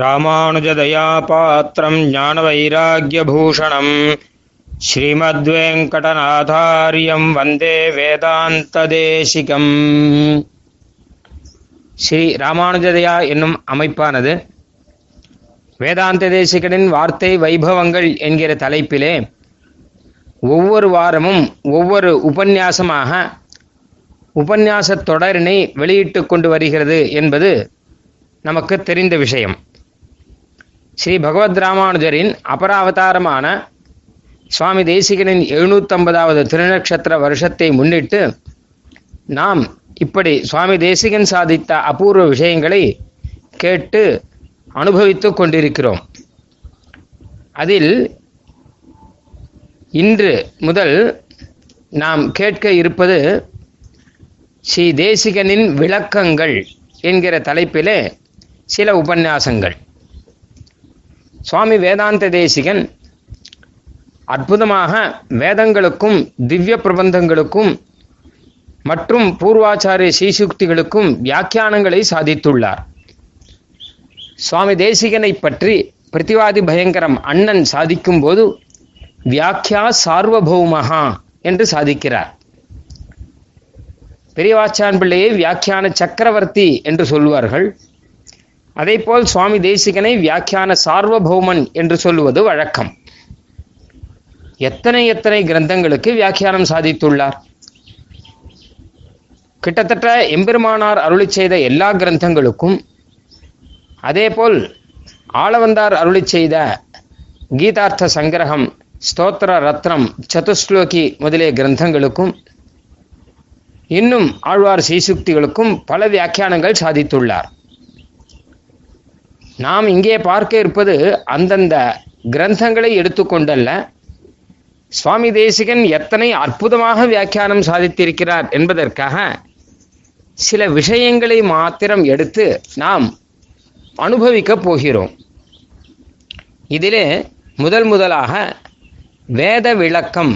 ராமானுஜதயாபாத்திரம் ஞானவைராக்கியபூஷணம். ஸ்ரீமத்வேங்கடநாதாரியம் வந்தே வேதாந்ததேசிகம். ஸ்ரீ ராமானுஜதயா என்னும் அமைப்பானது வேதாந்த தேசிகனின் வார்த்தை வைபவங்கள் என்கிற தலைப்பிலே ஒவ்வொரு வாரமும் ஒவ்வொரு உபன்யாசமாக உபன்யாசத் தொடரினை வெளியிட்டு கொண்டு வருகிறது என்பது நமக்கு தெரிந்த விஷயம். ஸ்ரீ பகவத் ராமானுஜரின் அபராவதாரமான சுவாமி தேசிகனின் எழுநூற்றம்பதாவது திருநக்ஷத்திர வருஷத்தை முன்னிட்டு நாம் இப்படி சுவாமி தேசிகன் சாதித்த அபூர்வ விஷயங்களை கேட்டு அனுபவித்து கொண்டிருக்கிறோம். அதில் இன்று முதல் நாம் கேட்க இருப்பது ஸ்ரீ தேசிகனின் விளக்கங்கள் என்கிற தலைப்பிலே சில உபன்யாசங்கள். சுவாமி வேதாந்த தேசிகன் அற்புதமாக வேதங்களுக்கும் திவ்ய பிரபந்தங்களுக்கும் மற்றும் பூர்வாச்சாரிய சீசுக்திகளுக்கும் வியாக்கியானங்களை சாதித்துள்ளார். சுவாமி தேசிகனை பற்றி பிரதிவாதி பயங்கரம் அண்ணன் சாதிக்கும் போது வியாக்கியா சார்வபௌமஹா என்று சாதிக்கிறார். பெரியவாச்சான் பிள்ளையை வியாக்கியான சக்கரவர்த்தி என்று சொல்வார்கள். அதேபோல் சுவாமி தேசிகனை வியாக்கியான சார்வபௌமன் என்று சொல்லுவது வழக்கம். எத்தனை எத்தனை கிரந்தங்களுக்கு வியாக்கியானம் சாதித்துள்ளார்? கிட்டத்தட்ட எம்பெருமானார் அருளி செய்த எல்லா கிரந்தங்களுக்கும் அதேபோல் ஆளவந்தார் அருளி செய்த கீதார்த்த சங்கிரகம் ஸ்தோத்திர ரத்னம் சதுஸ்லோகி முதலிய கிரந்தங்களுக்கும் இன்னும் ஆழ்வார் சீசுக்திகளுக்கும் பல வியாக்கியானங்கள் சாதித்துள்ளார். நாம் இங்கே பார்க்க இருப்பது அந்தந்த கிரந்தங்களை எடுத்துக்கொண்டல்ல. சுவாமி தேசிகன் எத்தனை அற்புதமாக வியாக்கியானம் சாதித்திருக்கிறார் என்பதற்காக சில விஷயங்களை மாத்திரம் எடுத்து நாம் அனுபவிக்க போகிறோம். இதிலே முதல் முதலாக வேத விளக்கம்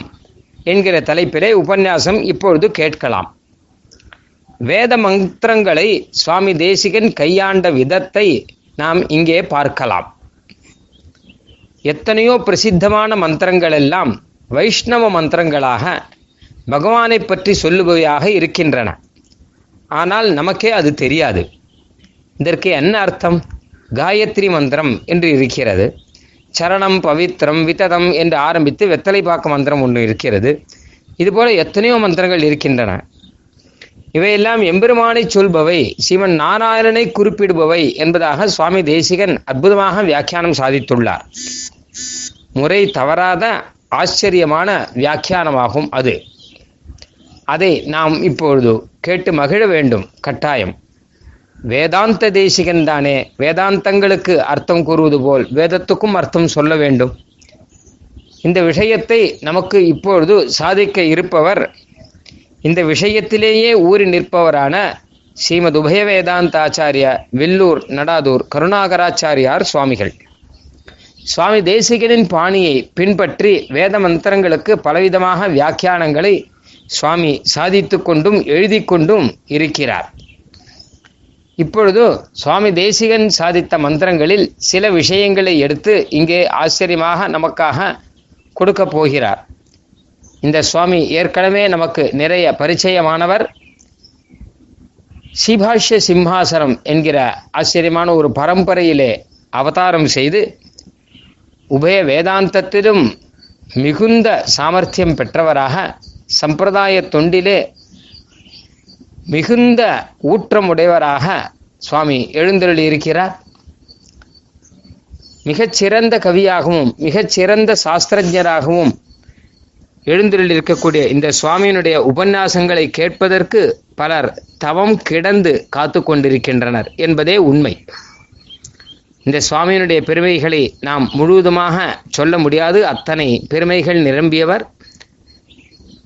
என்கிற தலைப்பிலே உபன்யாசம் இப்பொழுது கேட்கலாம். வேத மந்திரங்களை சுவாமி தேசிகன் கையாண்ட விதத்தை நாம் இங்கே பார்க்கலாம். எத்தனையோ பிரசித்தமான மந்திரங்கள் எல்லாம் வைஷ்ணவ மந்திரங்களாக பகவானை பற்றி சொல்லுபவையாக இருக்கின்றன. ஆனால் நமக்கே அது தெரியாது. இதற்கு என்ன அர்த்தம்? காயத்ரி மந்திரம் என்று இருக்கிறது. சரணம் பவித்ரம் வித்ததம் என்று ஆரம்பித்து வெத்தலை பாக்க மந்திரம் ஒன்று இருக்கிறது. இதுபோல எத்தனையோ மந்திரங்கள் இருக்கின்றன. இவையெல்லாம் எம்பெருமானை சொல்பவை சிவன் நாராயணனை குறிப்பிடுபவை என்பதாக சுவாமி தேசிகன் அற்புதமாக வியாக்கியானம் சாதித்துள்ளார். முறை தவறாத ஆச்சரியமான வியாக்கியானமாகும் அது. அதை நாம் இப்பொழுது கேட்டு மகிழ வேண்டும். கட்டாயம். வேதாந்த தேசிகன் தானே வேதாந்தங்களுக்கு அர்த்தம் கூறுவது போல் வேதத்துக்கும் அர்த்தம் சொல்ல வேண்டும். இந்த விஷயத்தை நமக்கு இப்பொழுது சாதிக்க இருப்பவர் இந்த விஷயத்திலேயே ஊறி நிற்பவரான ஸ்ரீமத் உபய வேதாந்தாச்சாரிய வில்லூர் நடாதூர் கருணாகராச்சாரியார் சுவாமிகள். சுவாமி தேசிகனின் பாணியை பின்பற்றி வேத மந்திரங்களுக்கு பலவிதமாக வியாக்கியானங்களை சுவாமி சாதித்து கொண்டும் எழுதி கொண்டும் இருக்கிறார். இப்பொழுது சுவாமி தேசிகன் சாதித்த மந்திரங்களில் சில விஷயங்களை எடுத்து இங்கே ஆச்சரியமாக நமக்காக கொடுக்க போகிறார். இந்த சுவாமி ஏற்கனவே நமக்கு நிறைய பரிச்சயமானவர். ஸ்ரீபாஷ்ய சிம்ஹாசனம் என்கிற ஆச்சரியமான ஒரு பரம்பரையிலே அவதாரம் செய்து உபய வேதாந்தத்திலும் மிகுந்த சாமர்த்தியம் பெற்றவராக சம்பிரதாய தொண்டிலே மிகுந்த ஊற்றமுடையவராக சுவாமி எழுந்தருளி இருக்கிறார் மிகச்சிறந்த கவியாகவும் மிகச்சிறந்த சாஸ்திரஜராகவும் எழுந்திருளிருக்கக்கூடிய இந்த சுவாமியினுடைய உபன்யாசங்களை கேட்பதற்கு பலர் தவம் கிடந்து காத்து கொண்டிருக்கின்றனர் என்பதே உண்மை. இந்த சுவாமியினுடைய பெருமைகளை நாம் முழுவதுமாக சொல்ல முடியாது. அத்தனை பெருமைகள் நிரம்பியவர்.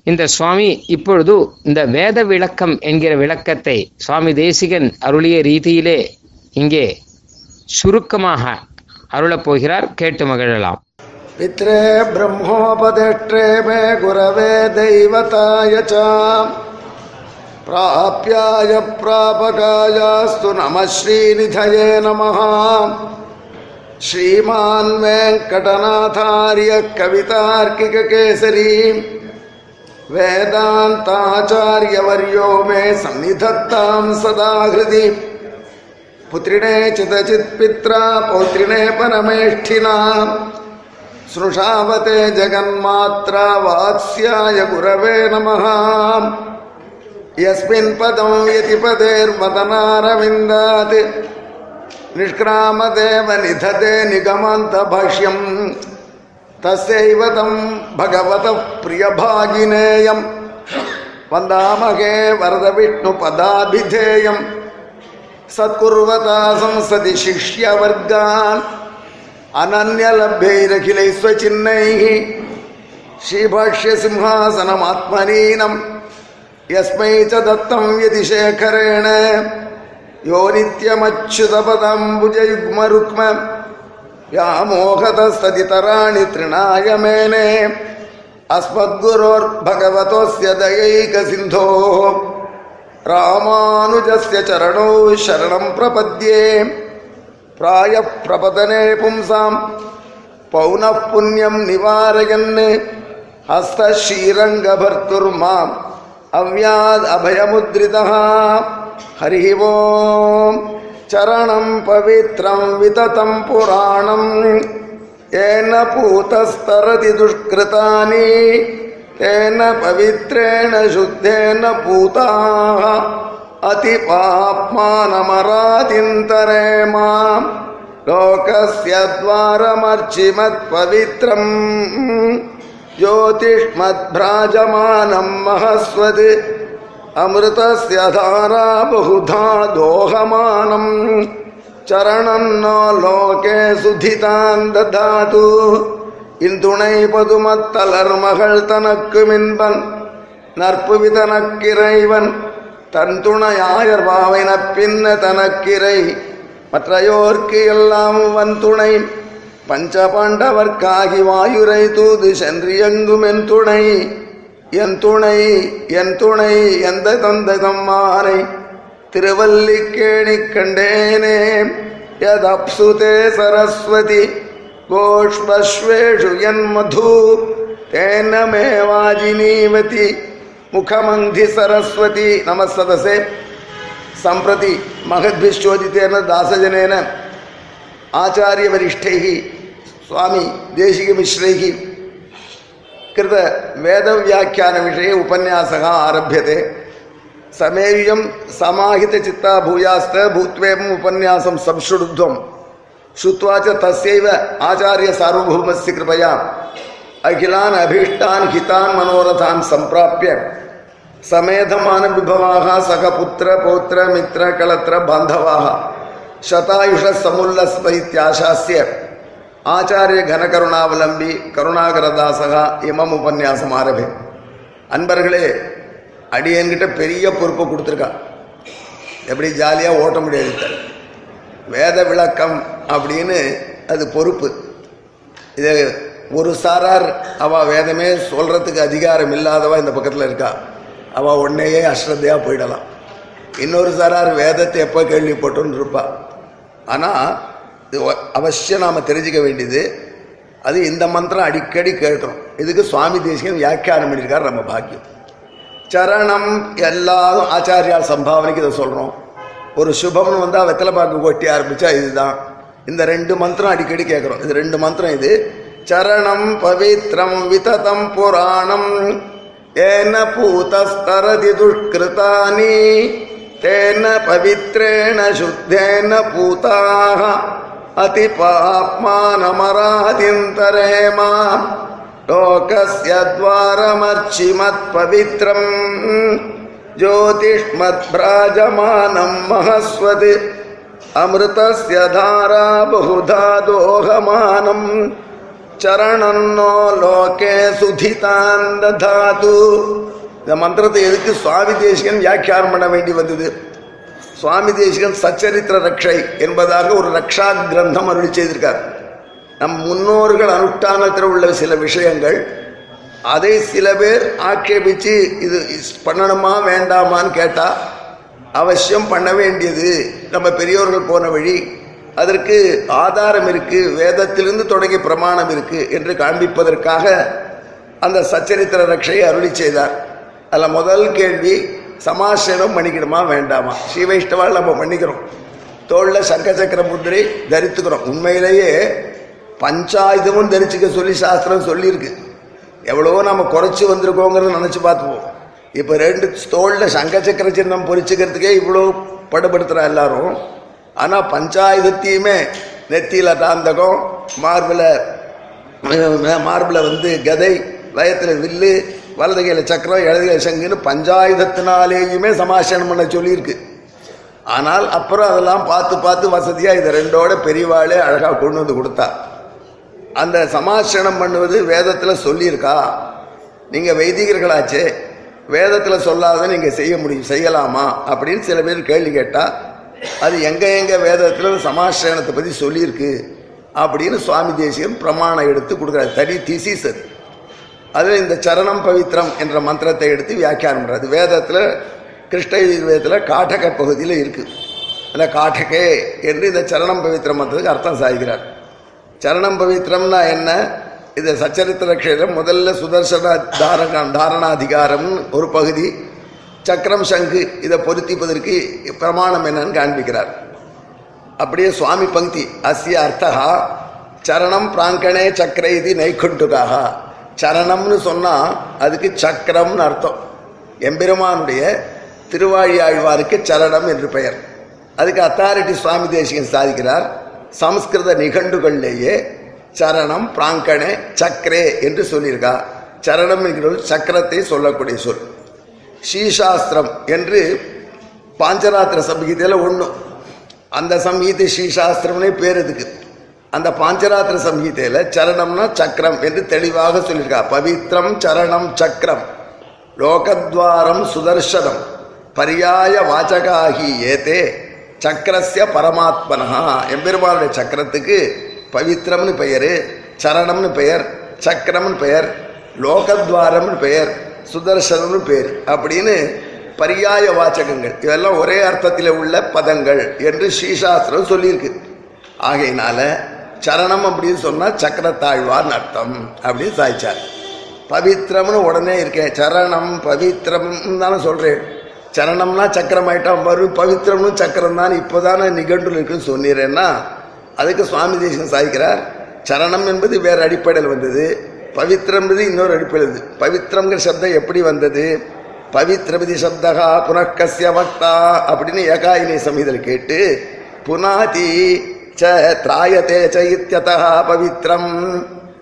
இந்த சுவாமி இப்பொழுது இந்த வேத விளக்கம் என்கிற விளக்கத்தை சுவாமி தேசிகன் அருளிய ரீதியிலே இங்கே சுருக்கமாக அருளப் போகிறார். கேட்டு மகிழலாம். पित्रे ब्रह्मोपदेष्ट्रे मे गुरवे दैवताय च। प्राप्याय प्रापकायास्तु नमः श्रीनिधये नमः। श्रीमान् वेङ्कटनाथार्य कवितार्किककेसरी। वेदान्ताचार्यवर्यो मे सन्निधत्तां सदा हृदि पुत्रिणे चितचित्पित्रा पौत्रिणे परमेष्ठिना। स्नुषावते जगन्मात्रा वात्स्याय गुरवे नमः यस्मिन् पदं यतिपदेर्वदनारविन्दात् निष्क्रामदेव निधते निगमान्तभाष्यम् तस्यैव तं भगवतः प्रियभागिनेयम् वन्दामहे वरदविष्णुपदाभिधेयम् सत्कुर्वता संसदि शिष्यवर्गान् अनन्यलभ्यैरखिलैः स्वचिह्नैः श्रीभाष्यसिंहासनमात्मनीनम् यस्मै च दत्तं यतिशेखरेण यो नित्यमच्युतपदाम्बुजयुग्मरुक्म व्यामोहतस्तदितराणि तृणाय मेने अस्मद्गुरोर्भगवतोऽस्य दयैकसिन्धोः रामानुजस्य चरणौ शरणं प्रपद्ये प्रायः प्रपतने पुंसां पौनः पुण्यं निवारयन् हस्तशीरङ्गभर्तुर्माम् अव्याद् अभयमुद्रितः हरिः ओम् चरणं पवित्रं विततं पुराणम् येन पूतस्तरति दुष्कृतानि तेन पवित्रेण शुद्धेन पूताः अतिपाप्मानमरादिन्तरे माम् लोकस्य द्वारमर्चिमत्पवित्रम् ज्योतिष्मद्भ्राजमानम् महस्वत् अमृतस्य धारा बहुधा दोहमानम् चरणम् नो लोके सुधितान् ददातु இந்துணை பதுமத்தலர் மகள் தனக்கு மின்பன் நற்புவி தனக்கிறைவன் தன் துணையாயர் பாவின பின்ன தனக்கிரை மற்றையோர்க்கு எல்லாம் வன்துணை பஞ்ச பாண்டவர்க்காகி வாயுரை தூது சென்று எங்கும் என் துணை. என் துணை என் துணை எந்த தந்த தம்மானை திருவல்லிக்கேணி கண்டேனே. யதப்சுதே சரஸ்வதி கோஷ்மஸ்வேஷு என் மது தேனமேவாஜினீவதி ಮುಖಮಂಧಿ ಸರಸ್ವತಿ ನಮಸ್ಸದಸೆ ಸಂಪ್ರತಿ ಮಹದ್ಭಿಶ್ಚೋದಿತೇನ ದಾಸಜನೇನ स्वामी ಸ್ವಾಮಿ ದೇಶಿಕಮಿಶ್ರೈಃ कृत वेदव्याख्यानविषये उपन्यास आरभ्यते। समेय समाहित चित्ता भूयास्त भूत्वेम् उपन्यासं संशृणुध्वं तस्व आचार्य सार्वभौम से कृपया। अखिलान अभीष्टान हितान् मनोरथान संप्राप्य சமேதமான விபவாக சகபுத்திர பௌத்திர மித்திர கலத்திர பாந்தவாக. சதாயுஷ சமுல்லஸ்மரித்யாசாஸ்ய ஆச்சாரிய கனகருணாவலம்பி கருணாகரதாசகா இமம் உபன்யாசம் ஆரம்பி அன்பர்களே அடியன்கிட்ட பெரிய பொறுப்பை கொடுத்துருக்கா. எப்படி ஜாலியாக ஓட்ட முடியாது. வேத விளக்கம் அப்படின்னு அது பொறுப்பு. இது ஒரு சாரார் அவள் வேதமே சொல்கிறதுக்கு அதிகாரம் இல்லாதவா இந்த பக்கத்தில் இருக்கா. அவ உன்னையே அஸ்ரத்தையாக போயிடலாம். இன்னொரு சாரார் வேதத்தை எப்போ கேள்விப்பட்டோன்னு இருப்பா. ஆனால் இது அவசியம் நாம் தெரிஞ்சுக்க வேண்டியது அது இந்த மந்திரம் அடிக்கடி கேட்குறோம் இதுக்கு சுவாமி தேசிகன் வியாக்கியானம் பண்ணியிருக்கார் நம்ம பாக்கியம். சரணம் எல்லாரும் ஆச்சாரியால் சம்பாவனைக்கு இதை சொல்கிறோம் ஒரு சுபம்னு வந்தால் வெத்தலை பாக்கு கொட்டி ஆரம்பித்தா இதுதான். இந்த ரெண்டு மந்திரம் அடிக்கடி கேட்குறோம். இது ரெண்டு மந்திரம் இது. சரணம் பவித்ரம் விததம் புராணம். येन पूतस्तरति दुष्कृतानि तेन पवित्रेण शुद्धेन पूताः अतिपाप्मानमराहतिन्तरेम लोकस्य द्वारमर्चिमत्पवित्रम् ज्योतिष्मद्भ्राजमानं महस्वत् अमृतस्य धारा बहुधा दोहमानम् சரணன்னோ லோகே சுதிதான் ததாது இந்த மந்திரத்தை எதுக்கு சுவாமி தேசிகன் வியாக்கியானம் பண்ண வேண்டி வந்தது? சுவாமி தேசிகன் சச்சரித்திர ரக்ஷை என்பதாக ஒரு ரக்ஷா கிரந்தம் அருளி செய்திருக்கார். நம் முன்னோர்கள் அனுஷ்டானத்தில் உள்ள சில விஷயங்கள் அதை சில பேர் ஆக்ஷேபித்து இது பண்ணணுமா வேண்டாமான்னு கேட்டால் அவசியம் பண்ண வேண்டியது. நம்ம பெரியோர்கள் போன வழி அதற்கு ஆதாரம் இருக்கு வேதத்திலிருந்து தொடங்கி பிரமாணம் இருக்கு என்று காண்பிப்பதற்காக அந்த சச்சரித்திர ரக்ஷையை அருளி செய்தார். அதில் முதல் கேள்வி சமாசேவம் பண்ணிக்கணுமா வேண்டாமா? ஸ்ரீவைஷ்ணவால் நம்ம பண்ணிக்கிறோம் தோளில் சங்க சக்கர முத்திரை தரித்துக்கிறோம். உண்மையிலேயே பஞ்சாயுதமும் தரிச்சுக்க சொல்லி சாஸ்திரம் சொல்லியிருக்கு. எவ்வளவோ நம்ம குறைச்சி வந்திருக்கோங்கிறத நினச்சி பார்த்துப்போம். இப்போ ரெண்டு தோளில் சங்க சக்கர சின்னம் பொறிச்சுக்கிறதுக்கே இவ்வளோ படுபடுத்துகிறா எல்லாரும். ஆனால் பஞ்சாயுதத்தையுமே நெத்தியில் தாந்தகம் மார்பில் மார்பில் வந்து கதை வயத்தில் வில்லு வலது கையில் சக்கரம் இடது கையில் சங்குன்னு பஞ்சாயுதத்தினாலேயுமே சமாசனம் பண்ண சொல்லியிருக்கு. ஆனால் அப்புறம் அதெல்லாம் பார்த்து பார்த்து வசதியாக இதை ரெண்டோட பெரியவாளே அழகாக கொண்டு வந்து கொடுத்தா. அந்த சமாசனம் பண்ணுவது வேதத்தில் சொல்லியிருக்கா? நீங்கள் வைதிகர்களாச்சே வேதத்தில் சொல்லாத நீங்கள் செய்ய முடியும் செய்யலாமா? அப்படின்னு சில பேர் கேள்வி கேட்டால் அது எங்கே எங்கே வேதத்தில் சமாசனத்தை பற்றி சொல்லியிருக்கு அப்படின்னு சுவாமி தேசியம் பிரமாணம் எடுத்து கொடுக்குறாரு. தனி திசிஸ் அது. அதில் இந்த சரணம் பவித்ரம் என்ற மந்திரத்தை எடுத்து வியாக்கியானம் பண்ணுறது வேதத்தில் கிருஷ்ண வேதத்தில் காட்டக பகுதியில் இருக்குது அந்த காட்டகே என்று இந்த சரணம் பவித்ரம் மந்திரத்துக்கு அர்த்தம் சாய்கிறார் சரணம் பவித்ரம்னா என்ன? இது சச்சரித்திர க்ஷேத்திரம் முதல்ல சுதர்சன தாரண தாரணாதிகாரம் ஒரு பகுதி சக்கரம் சங்கு இதை பொருத்திப்பதற்கு பிரமாணம் என்னன்னு காண்பிக்கிறார். அப்படியே சுவாமி பங்கி அஸ்ய அர்த்தகா சரணம் பிராங்கணே சக்கர இது நைக்குண்டுகாக சரணம்னு சொன்னால் அதுக்கு சக்கரம்னு அர்த்தம். எம்பெருமானுடைய திருவாழியாழ்வாருக்கு சரணம் என்று பெயர். அதுக்கு அத்தாரிட்டி சுவாமி தேசிகன் சாதிக்கிறார். சம்ஸ்கிருத நிகண்டுகளிலேயே சரணம் பிராங்கணே சக்கரே என்று சொல்லியிருக்கா. சரணம் என்கிற சக்கரத்தை சொல்லக்கூடிய சொல். ஸ்ரீசாஸ்திரம் என்று பாஞ்சராத்திர சம்ஹீதையில் ஒன்று அந்த சம்ஹீதை ஸ்ரீசாஸ்திரம்னே பேர் இதுக்கு அந்த பாஞ்சராத்திர சம்ஹீதையில் சரணம்னா சக்கரம் என்று தெளிவாக சொல்லியிருக்கா. பவித்ரம் சரணம் சக்கரம். லோகத்வாரம் சுதர்சனம் பரியாய வாச்சகாகி ஏதே. சக்கரஸ்ய பரமாத்மனா எம்பெருமானுடைய சக்கரத்துக்கு பவித்ரம்னு பெயர் சரணம்னு பெயர் சக்கரம்னு பெயர் லோகத்வாரம்னு பெயர். சுதர்சனம்னு பேர். அப்படின்னு பரியாய வாச்சகங்கள் இதெல்லாம் ஒரே அர்த்தத்தில் உள்ள பதங்கள் என்று ஸ்ரீசாஸ்திரம் சொல்லியிருக்கு. ஆகையினால சரணம் அப்படின்னு சொன்னால் சக்கரத்தாழ்வார்னு அர்த்தம் அப்படின்னு சாய்ச்சார் பவித்திரம்னு உடனே இருக்கேன் சரணம் பவித்திரம் தானே சொல்கிறேன் சரணம்னா சக்கரம் ஆயிட்டான் வரும் பவித்ரம்னு சக்கரம் தான் இப்போதானே நிகழ்வில் இருக்குன்னு சொன்னீரேன்னா அதுக்கு சுவாமி தேசம் சாய்க்கிறார் சரணம் என்பது வேறு அடிப்படையில் வந்தது. பவித்ரம் இன்னொரு அடிப்படையில் இது பவித்ரங்கிற சப்தம் எப்படி வந்தது? பவித்ரபதி சப்தகா புனக்கசிய வக்தா அப்படின்னு ஏகாயினி சமீதல் கேட்டு புனாதி ச திராயதே ச இத்தியதா பவித்ரம்.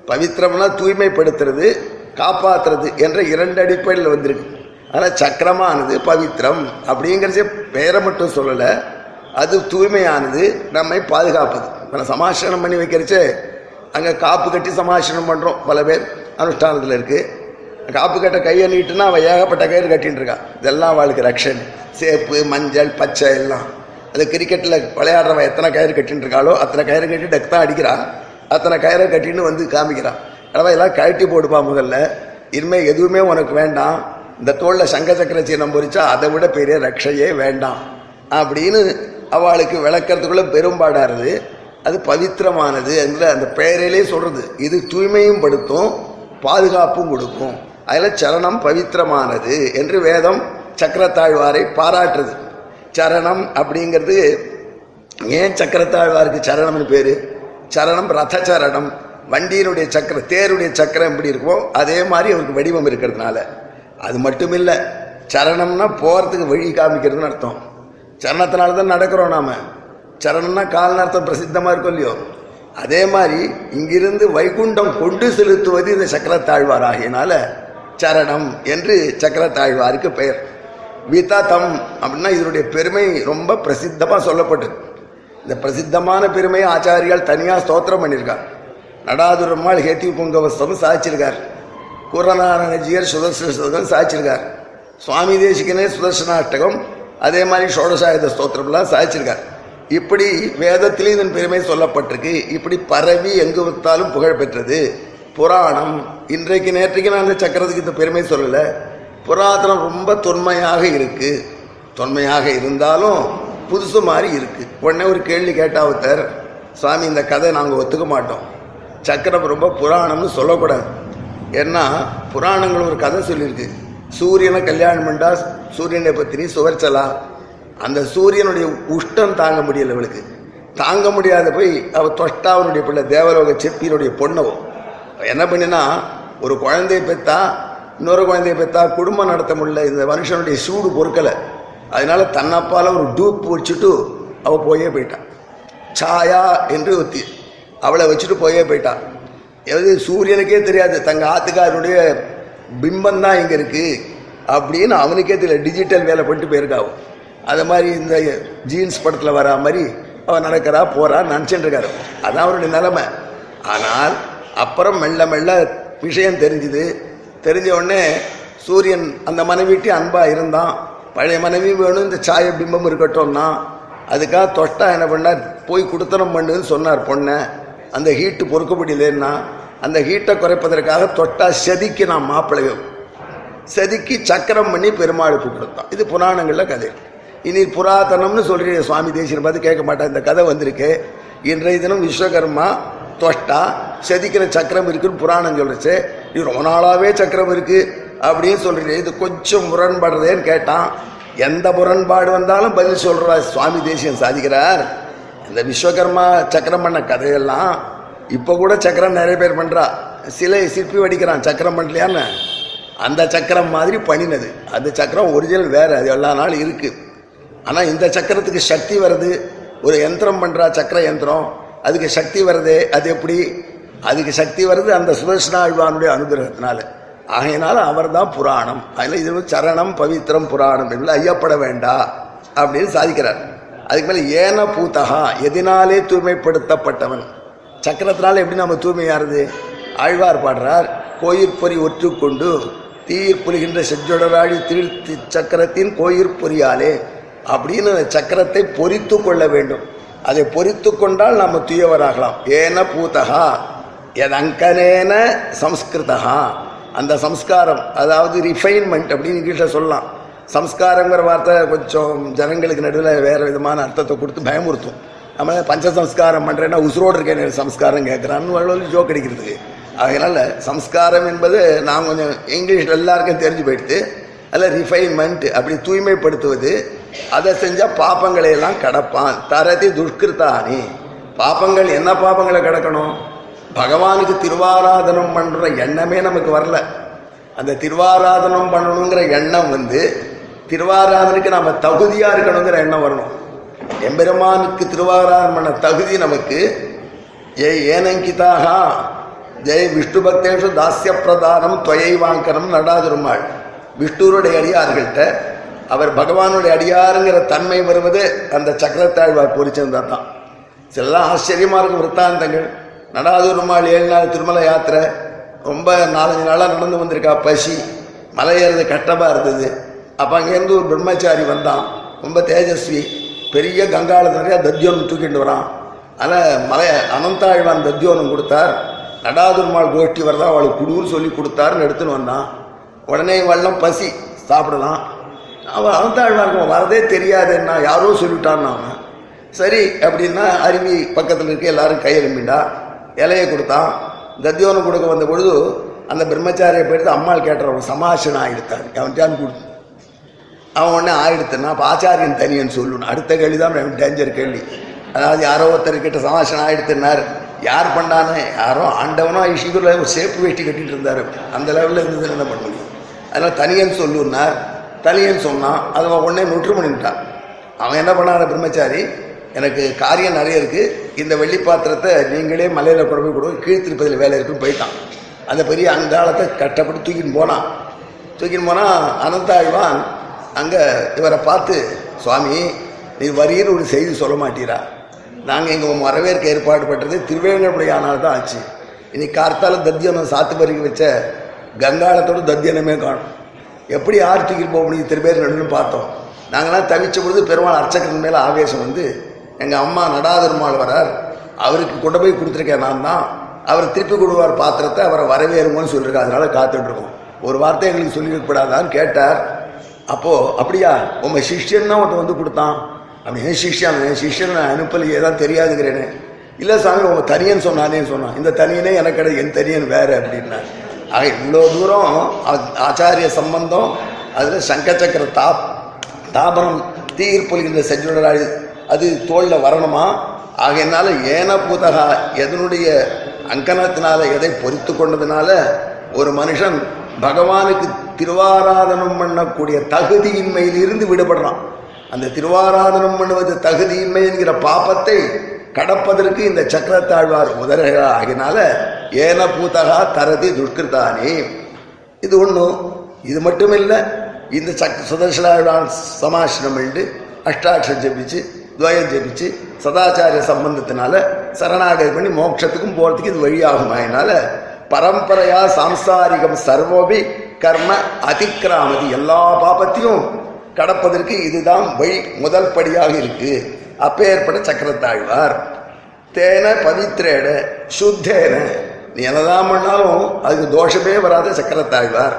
பவித்ரம்னா தூய்மைப்படுத்துறது காப்பாத்துறது என்ற இரண்டு அடிப்படையில் வந்திருக்கு. ஆனால் சக்கரமானது பவித்ரம் அப்படிங்கிறதே பெயரை மட்டும் சொல்லலை அது தூய்மையானது நம்மை பாதுகாப்பது. நம்ம சமாசனம் பண்ணி வைக்கிறச்சே அங்கே காப்பு கட்டி சமாசனம் பண்ணுறோம் பல பேர். அனுஷ்டானத்தில் இருக்குது காப்பு கட்ட கையை நீட்டுனா அவள் ஏகப்பட்ட கயிறு கட்டின்னு இருக்கா இதெல்லாம் அவளுக்கு ரக்ஷன். சேப்பு மஞ்சள் பச்சை எல்லாம். அது கிரிக்கெட்டில் விளையாடுறவன் எத்தனை கயிறு கட்டின்னு இருக்காளோ அத்தனை கயிறு கட்டி டக் தான் அடிக்கிறா அத்தனை கயிறை கட்டின்னு வந்து காமிக்கிறான். அடவை எல்லாம் கழட்டி போடுப்பா முதல்ல. இனிமேல் எதுவுமே உனக்கு வேண்டாம். இந்த தோளில் சங்க சக்கர சீனம் பொறிச்சா அதை விட பெரிய ரக்ஷையே வேண்டாம். அப்படின்னு அவளுக்கு விளக்கிறதுக்குள்ளே பெரும்பாடாருது அது பவித்திரமானது என்ற அந்த பெயரிலே சொல்கிறது இது தூய்மையும் படுத்தும் பாதுகாப்பும் கொடுக்கும். அதில் சரணம் பவித்திரமானது என்று வேதம் சக்கரத்தாழ்வாரை பாராட்டுறது. சரணம் அப்படிங்கிறது ஏன் சக்கரத்தாழ்வாருக்கு சரணம்னு பேர்? சரணம் ரத சரணம் வண்டியினுடைய சக்கர தேருடைய சக்கரம் எப்படி இருக்குமோ அதே மாதிரி அவருக்கு வடிவம் இருக்கிறதுனால. அது மட்டும் இல்லை சரணம்னா போகிறதுக்கு வழி காமிக்கிறதுன்னு அர்த்தம். சரணத்தினால தான் நடக்கிறோம் நாம். சரணம்னா கால்நர்த்தம் பிரசித்தமாக இருக்கும் இல்லையோ? அதே மாதிரி இங்கிருந்து வைகுண்டம் கொண்டு செலுத்துவது இந்த சக்கரத்தாழ்வார் ஆகியனால சரணம் என்று சக்கரத்தாழ்வாருக்கு பெயர். விததம் அப்படின்னா இதனுடைய பெருமை ரொம்ப பிரசித்தமாக சொல்லப்பட்டது. இந்த பிரசித்தமான பெருமையை ஆச்சாரியால் தனியாக ஸ்தோத்திரம் பண்ணியிருக்கார். நடாதுரம்மாள் ஹேத்தி புங்கவஸ்தம் சாதிச்சிருக்கார். குரநாராயணஜியர் சுதர்சனம் சாதிச்சிருக்கார். சுவாமி தேசிகனே சுதர்சனாஷ்டகம் அதே மாதிரி ஷோடசாயுத ஸ்தோத்திரம்லாம் சாதிச்சிருக்கார். இப்படி வேதத்திலே இதன் பெருமை சொல்லப்பட்டிருக்கு. இப்படி பரவி எங்கு வித்தாலும் புகழ் பெற்றது. புராணம். இன்றைக்கு நேற்றைக்கு நான் அந்த சக்கரத்துக்கு இந்த பெருமை சொல்லலை. புராதனம் ரொம்ப தொன்மையாக இருக்கு. தொன்மையாக இருந்தாலும் புதுசு மாதிரி இருக்கு. உடனே ஒரு கேள்வி கேட்டா ஒருத்தர் சுவாமி இந்த கதை நாங்கள் ஒத்துக்க மாட்டோம். சக்கரம் ரொம்ப புராணம்னு சொல்லக்கூடாது. ஏன்னா புராணங்கள் ஒரு கதை சொல்லியிருக்கு. சூரியனை கல்யாணம் பண்ணால் சூரியனை பத்தினி சுவர்ச்சலா அந்த சூரியனுடைய உஷ்டம் தாங்க முடியல இவளுக்கு. தாங்க முடியாத போய் அவள் தொஷ்டாவனுடைய பிள்ளை தேவலோக செப்பியனுடைய பொண்ணவோ என்ன பண்ணினா ஒரு குழந்தையை பெற்றா இன்னொரு குழந்தையை பெற்றா குடும்பம் நடத்த முடியல இந்த மனுஷனுடைய சூடு பொறுக்கலை. அதனால தன்னப்பால் ஒரு டூப் வச்சுட்டு அவள் போயே போயிட்டான் சாயா என்று ஒத்தி அவளை வச்சுட்டு போயே போயிட்டான் எது சூரியனுக்கே தெரியாது தங்க ஆத்துக்காரனுடைய பிம்பம் தான் இங்கே இருக்குது அப்படின்னு அவனுக்கே தெரியல டிஜிட்டல் வேலை பண்ணிட்டு போயிருக்காவும் அது மாதிரி இந்த ஜீன்ஸ் படத்தில் வரா மாதிரி அவர் நடக்கிறா போகிறா நினச்சிட்டு இருக்காரு அதான் அவருடைய நிலைமை. ஆனால் அப்புறம் மெல்ல மெல்ல விஷயம் தெரிஞ்சுது. தெரிஞ்ச உடனே சூரியன் அந்த மனைவிட்டு அன்பாக இருந்தான். பழைய மனைவி வேணும் இந்த சாய பிம்பம் இருக்கட்டும்னா. அதுக்காக தொட்டா என்ன பண்ணார் போய் குடுத்தனம் பண்ணுன்னு சொன்னார் பொண்ணை. அந்த ஹீட்டு பொறுக்க முடியலன்னா அந்த ஹீட்டை குறைப்பதற்காக தொட்டா செதுக்கி நான் மாப்பிள்ளையும். செதுக்கி சக்கரம் பண்ணி பெருமாளுக்கு கொடுத்தான். இது புராணங்களில் கதை. இனி புராதனம்னு சொல்கிற சுவாமி தேசியனை பார்த்து கேட்க மாட்டேன் இந்த கதை வந்திருக்கு. இன்றைய தினம் விஸ்வகர்மா தொஷ்டா செதிக்கிற சக்கரம் இருக்குன்னு புராணம் சொல்லிச்சு. இது ரொம்ப நாளாகவே சக்கரம் இருக்கு அப்படின்னு சொல்கிறீங்க இது கொஞ்சம் முரண்படுறதேன்னு கேட்டான். எந்த முரண்பாடு வந்தாலும் பதில் சொல்கிறா சுவாமி தேசியம் சாதிக்கிறார். இந்த விஸ்வகர்மா சக்கரம் பண்ண கதையெல்லாம் இப்போ கூட சக்கரம் நிறைய பேர் பண்ணுறா சிலை சிற்பி வடிக்கிறான். சக்கரம் பண்ணலையான்னு. அந்த சக்கரம் மாதிரி பண்ணினது. அந்த சக்கரம் ஒரிஜினல் வேறு. அது எல்லா நாளும் இருக்குது ஆனால் இந்த சக்கரத்துக்கு சக்தி வருது. ஒரு யந்திரம் பண்ணுறா சக்கர யந்திரம். அதுக்கு சக்தி வருது அது எப்படி? அதுக்கு சக்தி வருது அந்த சுதர்சன ஆழ்வானுடைய அனுகிரகத்தினால. ஆகையினால அவர் தான் புராணம். அதில் இது வந்து சரணம் பவித்திரம் புராணம். என்பது ஐயப்பட வேண்டா அப்படின்னு சாதிக்கிறார். அதுக்கு மேலே ஏன பூத்தகா எதினாலே தூய்மைப்படுத்தப்பட்டவன். சக்கரத்தினால எப்படி நம்ம தூய்மையாருது ஆழ்வார் பாடுறார் கோயிற்பொறி ஒற்றுக்கொண்டு தீர் புரிகின்ற செஞ்சொடராழி தீர்த்தி சக்கரத்தின் கோயிற்பொறியாலே அப்படின்னு சக்கரத்தை பொறித்து கொள்ள வேண்டும். அதை பொறித்து கொண்டால் நம்ம தூயவராகலாம். ஏன பூதகா எதங்கனேன சம்ஸ்கிருதகா அந்த சம்ஸ்காரம் அதாவது ரிஃபைன்மெண்ட் அப்படின்னு இங்கிலீஷில் சொல்லலாம். சம்ஸ்காரங்கிற வார்த்தை கொஞ்சம் ஜனங்களுக்கு நடுவில் வேறு விதமான அர்த்தத்தை கொடுத்து பயமுறுத்தும். நம்ம பஞ்ச சம்ஸ்காரம் பண்ணுறேன்னா உசுரோடு இருக்கேன் சம்ஸ்காரம் கேட்குறான்னு ஜோக் அடிக்கிறதுக்கு. அதனால் சம்ஸ்காரம் என்பது நான் கொஞ்சம் இங்கிலீஷில் எல்லாருக்கும் தெரிஞ்சு போயிடுது. அதில் ரிஃபைன்மெண்ட் அப்படி தூய்மைப்படுத்துவது அதை செஞ்சால் பாப்பங்களை எல்லாம் கடப்பான். தரதி துஷ்கிருத்தானி பாப்பங்கள் என்ன பாப்பங்களை கடக்கணும்? பகவானுக்கு திருவாராதனம் பண்ணுற எண்ணமே நமக்கு வரல. அந்த திருவாராதனம் பண்ணணுங்கிற எண்ணம் வந்து திருவாராதனுக்கு நம்ம தகுதியாக இருக்கணுங்கிற எண்ணம் வரணும். எம்பெருமானுக்கு திருவாராதனம் பண்ண தகுதி நமக்கு ஜெய் ஏனங்கிதாக ஜெய் விஷ்ணு பக்தேஷு தாஸ்ய பிரதானம் தொயை வாங்கனம் நடாதிருமாள் விஷ்ணுருடைய அடியார்கள்ட்ட அவர் பகவானுடைய அடியாருங்கிற தன்மை வருவது அந்த சக்கரத்தாழ்வார் பொறிச்சிருந்தா தான் சிலதான் ஆச்சரியமாக இருக்கும் விற்த்தாந்தங்கள் நடாதுருமாள் ஏழு நாள் திருமலை யாத்திரை. ரொம்ப நாலஞ்சு நாளாக நடந்து வந்திருக்கா பசி. மலை ஏறது கட்டமாக இருந்தது. அப்போ அங்கேருந்து ஒரு பிரம்மச்சாரி வந்தான். ரொம்ப தேஜஸ்வி. பெரிய கங்காள நிறையா தத்யோனம் தூக்கிட்டு வரான். ஆனால் மலை அனந்தாழ்வான் தத்யோனம் கொடுத்தார். நடாதுர்மாள் கோஷ்டி வரதான் அவளுக்கு குடுன்னு சொல்லி கொடுத்தாருன்னு எடுத்துன்னு வந்தான். உடனே வெள்ளம் பசி. சாப்பிடலாம். அவன் அனந்தாழ்வான் வரதே தெரியாதுன்னா யாரோ சொல்லிட்டான்னு அவன். சரி அப்படின்னா அருவி பக்கத்தில் இருக்க எல்லாரும் கையெழும்பிண்டா இலையை கொடுத்தான் தத்தியோனம் கொடுக்க வந்த பொழுது அந்த பிரம்மச்சாரியை போயிட்டு அம்மாள் கேட்டுறவன் சமாசனம் ஆயிடுத்தார். அவன் கொடுத்து. அவன் உடனே ஆயிடுத்துனா அப்போ ஆச்சாரியன் தனியன்னு சொல்லணும் அடுத்த கேள்வி தான் டேஞ்சர் கேள்வி. அதாவது யாரோ ஒருத்தர்கிட்ட சமாசனம் ஆயிடுத்துனார் யார் பண்ணானே? யாரோ ஆண்டவனோ ஐஷிகுல ஒரு சேப்பு வேட்டி கட்டிகிட்டு இருந்தார். அந்த லெவலில் இருந்தது என்ன பண்ண முடியும்? அதனால் தனியன் சொல்லுன்னார் தனியன் சொன்னான் அது அவன் உடனே நொற்று பண்ணிட்டான் அவன் என்ன பண்ணான பிரம்மச்சாரி எனக்கு காரியம் நிறைய இருக்குது இந்த வெள்ளி பாத்திரத்தை நீங்களே மலையில் கொண்டு போய் கொடுங்க கீழ்த்திருப்பதில் வேலை இருக்குன்னு போயிட்டான். அந்த பெரிய அங்காலத்தை கட்டப்பட்டு தூக்கின்னு போனான். தூக்கின்னு போனால் அனந்தாழ்வான் அங்கே இவரை பார்த்து சுவாமி நீ வரின்னு ஒரு செய்தி சொல்ல மாட்டீரா? நாங்கள் எங்கள் வரவேற்க ஏற்பாடு பண்ணுறது திருவேங்கடமுடியானால் தான் ஆச்சு. இனி கார்த்தால தத்தியனம் சாத்து பருகி வச்ச கங்காளத்தோட தத்தியனமே காணும். எப்படி யார் தூக்கிட்டு போக முடியும் திருப்பேர் நடுன்னு பார்த்தோம். நாங்களாம் தவிச்ச பொழுது பெருமாள் அர்ச்சகன் மேலே ஆவேசம் வந்து எங்கள் அம்மா நடாதருமாள் வரார். அவருக்கு கொண்டு போய் கொடுத்துருக்கேன் நான் தான். அவர் திருப்பி கொடுவார் பாத்திரத்தை அவரை வரவேறுமோன்னு சொல்லியிருக்காரு அதனால் காத்துட்ருக்கோம் ஒரு வார்த்தை எங்களுக்கு சொல்லியிருக்கப்படாதான்னு கேட்டார். அப்போது அப்படியா? உங்கள் சிஷ்யன் தான் ஒருத்தன் வந்து கொடுத்தான். அப்படி ஏன் சிஷ்யன் என் சிஷ்யன்? நான் அனுப்பலையே தான் தெரியாதுங்கிறேனே. இல்லை சாமி உங்கள் தனியன் சொன்னானே சொன்னான். இந்த தனியனே எனக்கு கிடையாது என் தனியன் வேறு அப்படின்னா ஆக இவ்வளோ தூரம் ஆச்சாரிய சம்பந்தம் அதில் சங்கச்சக்கர தாப் தாபரம் தீர்ப்பொலிகின்ற செஞ்சுடராய் அது தோளில் வரணுமா? ஆகையினால ஏன பூதகா எதனுடைய அங்கனத்தினால எதை பொறித்து கொண்டதுனால ஒரு மனுஷன் பகவானுக்கு திருவாராதனம் பண்ணக்கூடிய தகுதியின்மையிலிருந்து விடுபடுறான். அந்த திருவாராதனம் பண்ணுவது தகுதியின்மை என்கிற பாப்பத்தை கடப்பதற்கு இந்த சக்கரத்தாழ்வார் உதரகா ஆகினால ஏன பூதகா தரதி துஷ்கிருதானே. இது ஒன்றும் இது மட்டும் இல்லை இந்த சக் சுதர்சனாழ்வான் சமாசனம் உண்டு அஷ்டாட்சம் ஜெபிச்சு துவயம் ஜெபிச்சு சதாச்சாரிய சம்பந்தத்தினால சரணாகதி பண்ணி மோட்சத்துக்கும் போகிறதுக்கு இது வழியாகும். அதனால பரம்பரையா சாம்சாரிகம் சர்வோபி கர்ம அதிக்கிராமதி எல்லா பாபத்தையும் கடப்பதற்கு இதுதான் வழி முதல் படியாக இருக்குது அப்பேற்பட சக்கரத்தாழ்வார். தேன பவித்ரேன சுத்தேன. நீ என்னதான் பண்ணாலும் அதுக்கு தோஷமே வராத சக்கரத்தாழ்வார்.